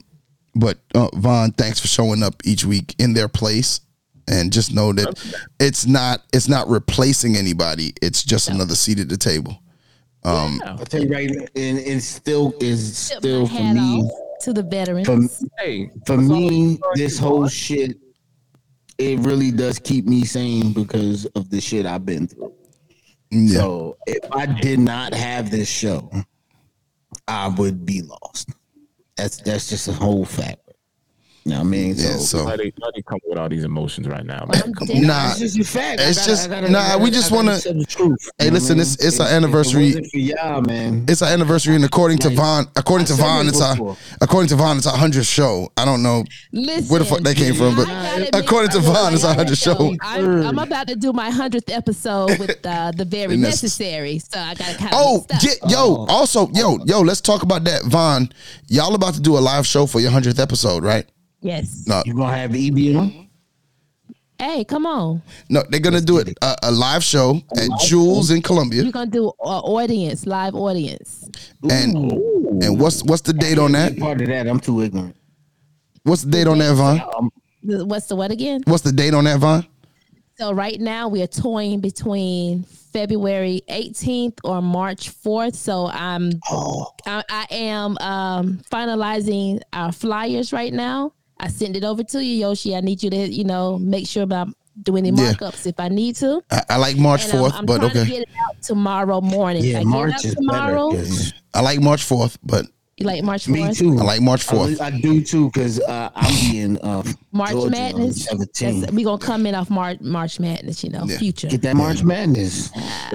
S1: but uh, Von, thanks for showing up each week in their place. And just know that it's not it's not replacing anybody. It's just another seat at the table. Um,
S2: I'll tell you right, and it still is still for me.
S4: to the veterans.
S2: For,
S8: Hey,
S2: for me, this whole shit, it really does keep me sane because of the shit I've been through.
S1: Yeah.
S2: So if I did not have this show, I would be lost. That's that's just a whole fact. You know what I mean?
S1: Yeah,
S2: so,
S1: How,
S8: why they, why they come with all these emotions right now, man?
S1: Nah,
S2: it's just a fact.
S1: It's
S2: gotta-
S1: just-
S2: gotta-
S1: nah,
S2: gotta-
S1: we just wanna-
S2: say the truth.
S1: Hey, listen,
S2: what
S1: it's-
S2: mean?
S1: it's our
S2: If- if it
S1: anniversary.
S2: wasn't y'all, man.
S1: it's our anniversary, and according to
S2: Like,
S1: Von, according to
S2: I said Von,
S1: it's our according to Von, it's our hundredth show. I don't know
S4: Listen,
S1: where the fuck that came from, but
S4: I gotta admit,
S1: according to
S4: I
S1: Von, it's our
S4: gotta
S1: hundredth show.
S4: I'm, I'm about to do my hundredth episode with uh, the very necessary, so I gotta kind.
S1: Oh, get, yo, also, yo, yo, let's talk about that, Von. Y'all about to do a live show for your hundredth episode, right?
S4: Yes.
S1: No,
S2: You gonna have EB on?
S4: Hey, come on.
S1: no, they're gonna do it a, a live show at Jules in Columbia,
S4: You're gonna do uh, audience, live audience.
S1: and and what's what's the date on that?
S2: Part of that, I'm too ignorant.
S1: What's the date on that,
S4: Von? What's the what again?
S1: What's the date on that, Von?
S4: So right now we are toying between February 18th or March 4th. So I'm I, I am um, finalizing our flyers right now. I send it over to you, Yoshi. I need you to you know make sure about doing any
S1: Yeah.
S4: markups if I need to.
S1: I, I like March fourth, but
S4: trying to
S1: okay.
S4: get it out tomorrow morning.
S2: Yeah,
S4: I
S2: March
S4: get it
S2: is
S4: out tomorrow.
S2: better. 'cause
S1: I like March fourth, but
S4: You like March 4th?
S2: Me too.
S1: I like March fourth.
S2: I, I do too, because uh, I'm being uh,
S4: March
S2: Georgia
S4: Madness.
S2: on 17.
S4: That's- We gonna come in off March March Madness. You know,
S1: Yeah.
S4: future.
S2: Get that March Madness.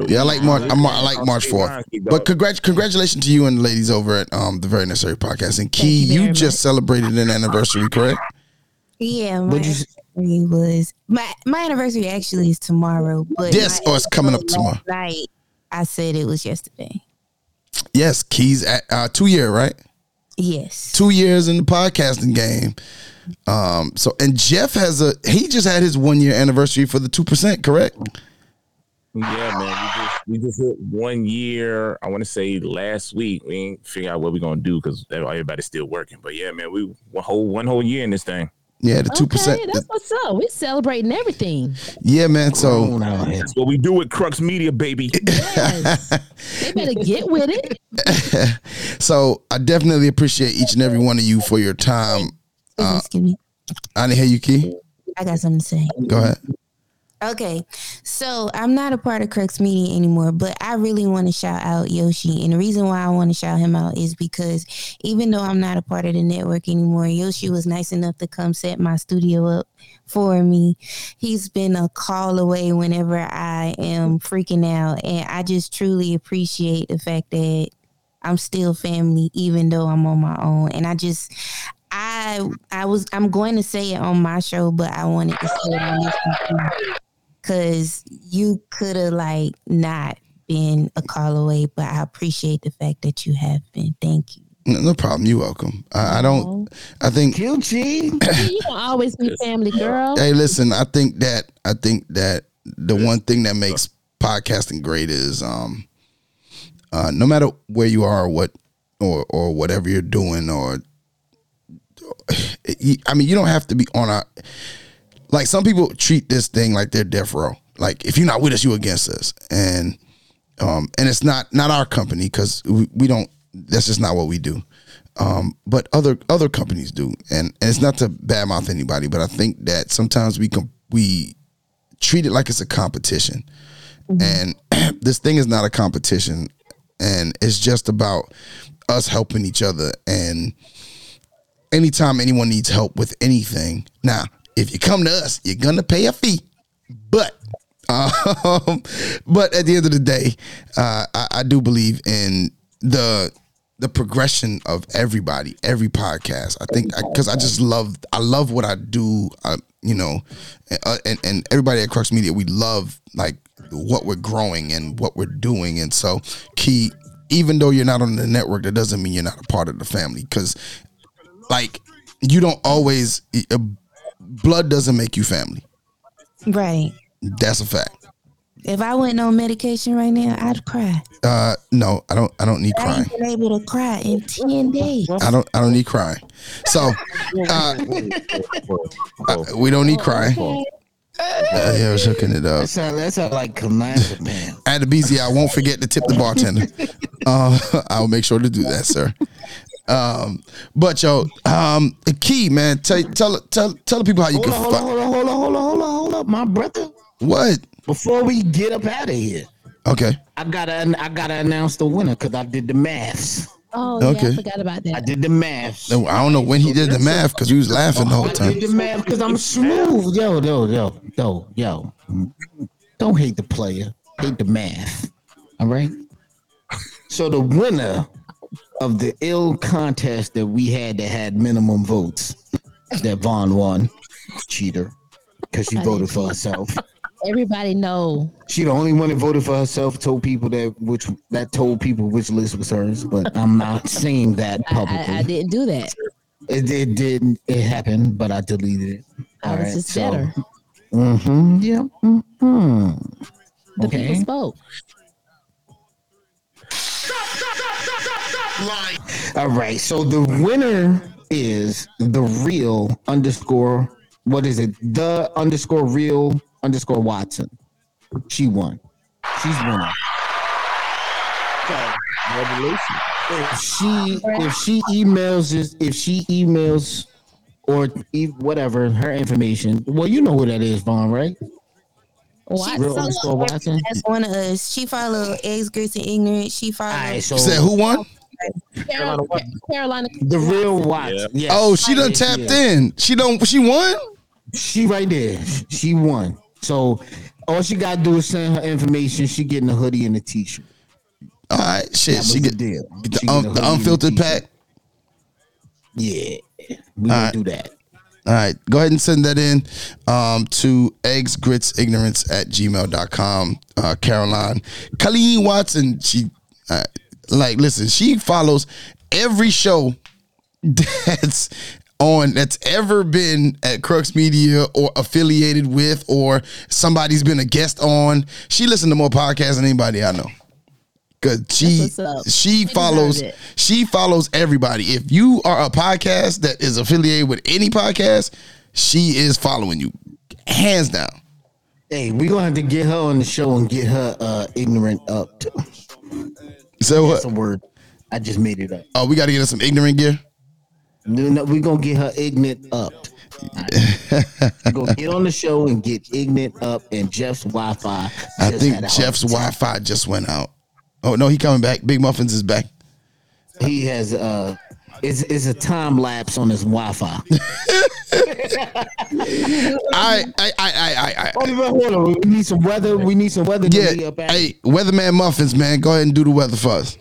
S1: Yeah, I like March. I'm, I like March fourth. But congrat- congratulations to you and the ladies over at um the Very Necessary Podcast. And Key,
S4: you
S1: you, just celebrated an anniversary, correct?
S3: Yeah, my
S2: What'd you
S3: anniversary was my my anniversary actually is tomorrow, but
S1: Yes,
S3: my
S1: or it's coming up tomorrow.
S3: last Night, I said it was yesterday.
S1: Yes, Keys at uh, two year, right?
S3: Yes.
S1: Two years in the podcasting game. Um. So and Jeff has a he just had his one year anniversary for the two percent, correct?
S8: Yeah, man. We just we just hit one year. I want to say last week. We ain't figure out what we're gonna do because everybody's still working. But yeah, man, we one whole one whole year in this thing.
S1: Yeah, the two percent.
S4: Okay, that's what's up. We're celebrating everything.
S1: Yeah, man. So
S2: Grown out here.
S8: That's what we do with Crux Media, baby.
S4: Yes. they better get with it.
S1: so I definitely appreciate each and every one of you for your time. Uh,
S3: Excuse me.
S1: I didn't hear you, Key.
S3: I got something to say.
S1: Go ahead.
S3: Okay, so I'm not a part of Crux Media anymore, but I really want to shout out Yoshi. And the reason why I want to shout him out is because even though I'm not a part of the network anymore, Yoshi was nice enough to come set my studio up for me. He's been a call away whenever I am freaking out. And I just truly appreciate the fact that I'm still family, even though I'm on my own. And I just, I, I was, I'm going to say it on my show, but I wanted to say it on this because you could have like not been a call away, but I appreciate the fact that you have been. Thank you.
S1: No, no problem. You're welcome. I, I don't. I think.
S2: Guilty.
S4: you gonna always be family, girl.
S1: Hey, listen. I think that. I think that the one thing that makes podcasting great is, um, uh, no matter where you are, or what, or or whatever you're doing, or I mean, you don't have to be on a. Like some people treat this thing like they're death row. Like if you're not with us, you against us, and um, and it's not not our company because we, we don't. That's just not what we do. Um, but other other companies do, and, and it's not to badmouth anybody, but I think that sometimes we com- we treat it like it's a competition, and this thing is not a competition, and it's just about us helping each other. And anytime anyone needs help with anything, now if you come to us, you're gonna pay a fee, but um, but at the end of the day, uh, I, I do believe in the the progression of everybody, every podcast. I think because I, just love I love what I do. I, you know, uh, and and everybody at Crux Media, we love like what we're growing and what we're doing. And so, key, even though you're not on the network, that doesn't mean you're not a part of the family. Because, like, you don't always uh, blood doesn't make you family.
S3: Right.
S1: That's a fact.
S3: If I went on medication right now, I'd cry.
S1: Uh, no, I don't. I don't need
S3: I
S1: crying.
S3: ain't been able to cry in ten days.
S1: I don't. I don't need crying. So, uh, uh, we don't need crying. Uh, yeah, I was hooking it up.
S2: That sound, that sound like clonazepam.
S1: At the BZ, I won't forget to tip the bartender. Uh, I'll make sure to do that, sir. Um, but yo, um, the key man, tell tell tell tell the people how you
S2: Hold
S1: can
S2: on, hold on,
S1: find
S2: hold on, hold on, hold on, hold on, hold on, my brother.
S1: what.
S2: Before we get up out of here,
S1: Okay,
S2: I gotta I gotta announce the winner because I did the maths.
S4: Oh, yeah,
S1: Okay.
S4: I forgot about that.
S2: I did the math.
S1: No, I don't know when he did the math because he was laughing the whole time.
S2: I
S1: time.
S2: did the math because I'm smooth. Yo, yo, yo, yo, yo. Don't hate the player. Hate the math. All right. So the winner of the ill contest that we had that had minimum votes that Von won, cheater, because she voted for herself.
S4: Everybody know.
S2: She the only one that voted for herself. Told people that which that told people which list was hers. But I'm not saying that
S4: I,
S2: publicly.
S4: I, I didn't do that.
S2: It, it didn't. It happened, but I deleted it.
S4: I was just better.
S2: Mm-hmm. Yeah. Mm-hmm.
S4: The
S2: Okay.
S4: people spoke.
S2: All right. So the winner is the real underscore. What is it? The underscore real underscore Watson. She won. She's winning.
S8: Congratulations.
S2: If she if she emails this, if she emails or e- whatever her information. Well, you know who that is, Von, right?
S4: What?
S2: Real underscore Watson.
S3: That's one of us. She follow eggs, grits, and ignorant. She follow.
S2: All right. So
S1: said who won?
S4: Carolina, Carolina.
S2: the real Watson. Yes.
S1: Oh, she done tapped
S2: Yeah.
S1: in. She don't. She won.
S2: She right there. She won. So all she gotta do is send her information. She getting a hoodie and a t-shirt.
S1: All right, shit. She get,
S2: deal.
S1: get the,
S2: She
S1: un,
S2: get a
S1: the
S2: hoodie and a
S1: unfiltered pack.
S2: Yeah, we
S1: All
S2: do that.
S1: All right, go ahead and send that in um, to eggs grits ignorance at gmail.com. Uh, Caroline Colleen Watson, she uh, like listen, she follows every show that's on that's ever been at Crux Media or affiliated with or somebody's been a guest on. She listens to more podcasts than anybody I know. Cause she
S4: That's what's up.
S1: she follows she follows everybody. If you are a podcast that is affiliated with any podcast, she is following you, hands down.
S2: Hey, we're gonna have to get her on the show and get her uh ignorant up. To,
S1: So
S2: that's
S1: what?
S2: a word. I just made it up.
S1: Oh, we got to get us some ignorant gear.
S2: No, no, we gonna get her ignorant up. we gonna get on the show and get ignorant up and Jeff's Wi-Fi.
S1: I
S2: just
S1: think Jeff's. Wi-Fi just went out. Oh no, he coming back. Big Muffins is back.
S2: He has uh, it's, it's a time lapse on his Wi-Fi.
S1: I I I I I. I
S2: Hold on. We need some weather. We need some weather. to be
S1: yeah, hey, Weatherman Muffins, man, go ahead and do the weather for us.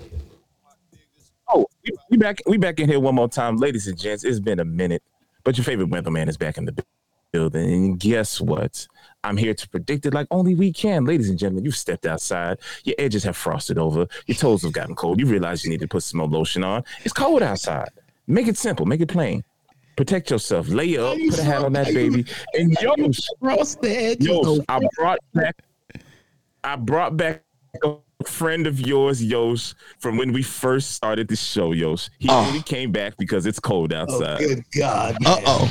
S8: Oh, we- we back. We back in here one more time, ladies and gents. It's been a minute, but your favorite weatherman is back in the building. And guess what? I'm here to predict it like only we can, ladies and gentlemen. You've stepped outside. Your edges have frosted over. Your toes have gotten cold. You realize you need to put some more lotion on. It's cold outside. Make it simple. Make it plain. Protect yourself. Lay up. Put a hat on that baby. And yo,
S2: Cross the.
S8: Yo, I brought back I brought back a friend of yours, Yosh, from when we first started the show, Yosh. He
S1: Oh.
S8: only came back because it's cold
S2: Oh,
S8: outside.
S2: good God.
S1: Uh oh.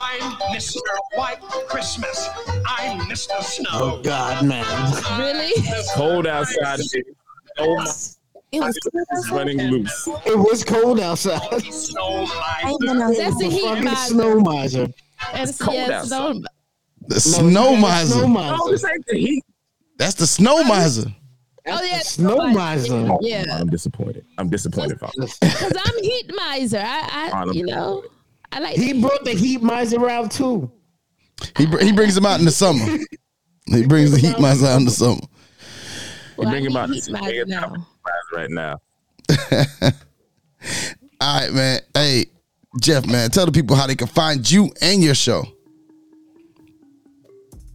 S5: I'm Mr. White Christmas. I'm Mr. Snow.
S2: Oh God, man.
S4: Really?
S8: cold outside. Oh my
S3: It was
S8: it's running loose.
S2: It was cold outside.
S5: Snow
S3: I
S5: my
S3: ain't been out
S4: That's the
S3: here.
S4: heat miser.
S2: snow miser.
S4: And
S8: cold
S4: yeah,
S8: outside.
S1: The snow
S2: you got
S1: miser.
S2: Snow
S8: Oh,
S2: miser.
S8: this ain't the heat.
S1: That's the snow miser.
S4: oh yeah,
S2: Snow miser.
S4: Yeah,
S8: I'm disappointed. I'm disappointed.
S4: Because I'm heat miser. I, I, you know, I like.
S2: He brought the heat miser out too.
S1: He br- he brings them out in the summer. He brings the heat miser out in the summer.
S4: Well,
S8: bring
S4: I
S8: about
S4: need heat miser now.
S8: right now.
S1: All right, man. Hey, Jeff, man, tell the people how they can find you and your show.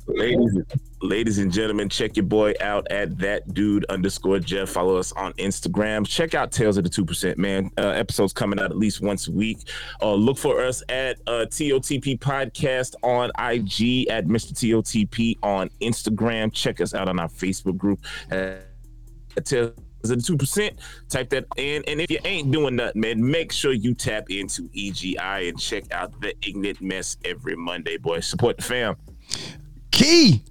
S8: Ladies, ladies and gentlemen, check your boy out at that dude underscore Jeff. Follow us on Instagram. Check out Tales of the Two Percent Man. Uh, episodes coming out at least once a week. Uh, look for us at uh, TOTP Podcast on IG at Mr. TOTP on Instagram. Check us out on our Facebook group at Tales of the Two Percent. Type that in, and if you ain't doing nothing, man, make sure you tap into EGI and check out the Ignorant Mess every Monday, boy. Support the fam.
S1: Key.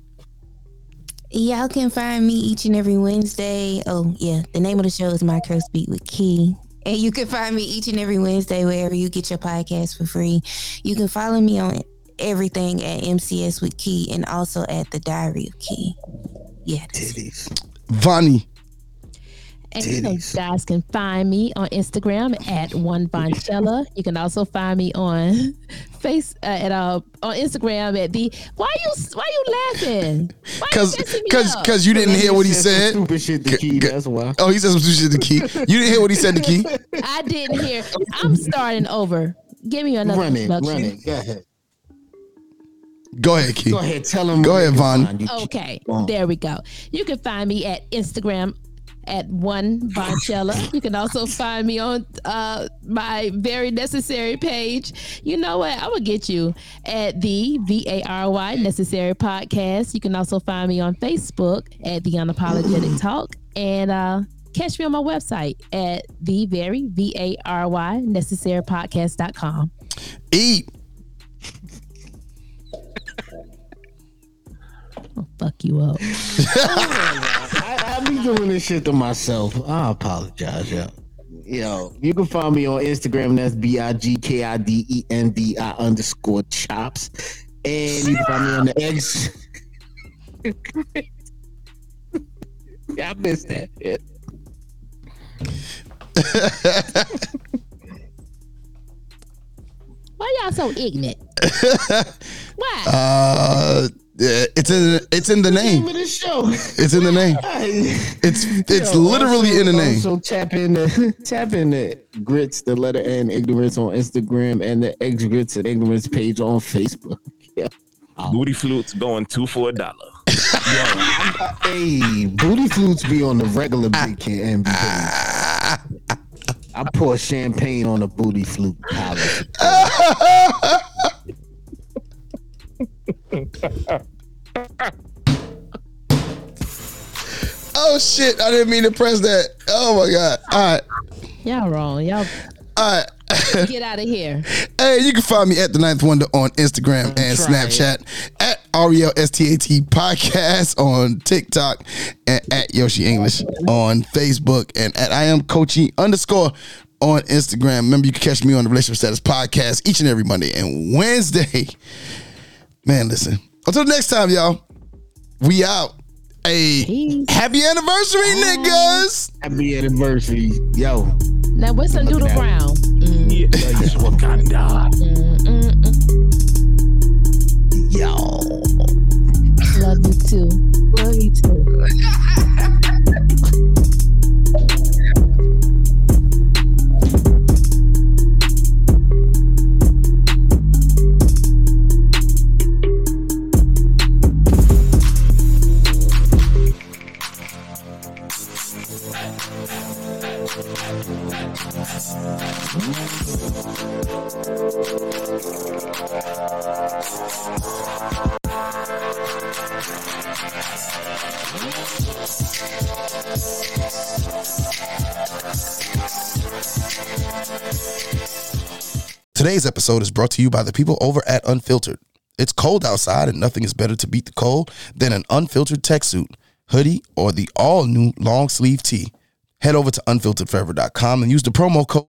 S3: Y'all can find me each and every Wednesday. Oh, yeah. The name of the show is My Curse Beat with Key. And you can find me each and every Wednesday wherever you get your podcast for free. You can follow me on everything at MCS with Key and also at The Diary of Key. Yeah. that's-
S1: Vonnie.
S4: And you know, guys can find me on Instagram at one Vonchella. You can also find me on face uh, at uh on Instagram at the why you why you laughing? Why you
S1: Cause, cause, cause you didn't hear what he
S2: said. Stupid shit to key. That's why.
S1: Oh, he said some stupid shit to Key. You didn't hear what he said the Key.
S4: I didn't hear. I'm starting over. Give me another
S2: Run it, run it. Go ahead.
S1: Go ahead, Key.
S2: Go ahead. Tell them.
S1: Go ahead, Von.
S4: Okay, there we go. You can find me at Instagram at one Vonchella. you can also find me on uh, my very necessary page. You know what? I will get you at the V A R Y Necessary Podcast. You can also find me on Facebook at the Unapologetic Talk and uh, catch me on my website at the very V A R Y Necessary Podcast.com.
S1: Eat.
S4: I'll fuck you up.
S2: I, I be doing this shit to myself. I apologize, yo. Yo, you can find me on Instagram. That's B I G K I D E N D I underscore chops. And you can find me on the X. yeah, I missed that.
S4: Why y'all so ignorant? Why?
S1: Uh, yeah, it's in it's in the
S2: Name
S1: name.
S2: of the show.
S1: It's in the name. It's it's
S2: Yo,
S1: literally
S2: also-
S1: in the oh, name.
S2: So tap in the tap in the grits, the letter N ignorance on Instagram and the X grits and ignorance page on Facebook. Yeah.
S8: Booty flutes going two for a dollar.
S2: Hey, booty flutes be on the regular ah. big kid and I pour champagne on a booty flute.
S1: Oh shit! I didn't mean to press that. Oh my god! All right,
S4: Y'all wrong. Y'all
S1: all right.
S4: get out of here.
S1: Hey, you can find me at the Ninth Wonder on Instagram and Snapchat, at Ariel STAT Podcast on TikTok, and at Yoshi English on Facebook, and at I am Coachy underscore on Instagram. Remember, you can catch me on the Relationship Status Podcast each and every Monday and Wednesday. Man, listen. Until next time, y'all. We out. Hey,
S4: Peace.
S1: happy anniversary, niggas.
S2: Happy anniversary. Yo.
S4: Now, what's some Doodle Brown?
S8: Yeah, that's Wakanda.
S2: Yo.
S4: Love you too.
S3: Love you too.
S1: Today's episode is brought to you by the people over at Unfiltered. It's cold outside, and nothing is better to beat the cold than an unfiltered tech suit, hoodie, or the all new long sleeve tee. Head over to unfilteredforever.com and use the promo code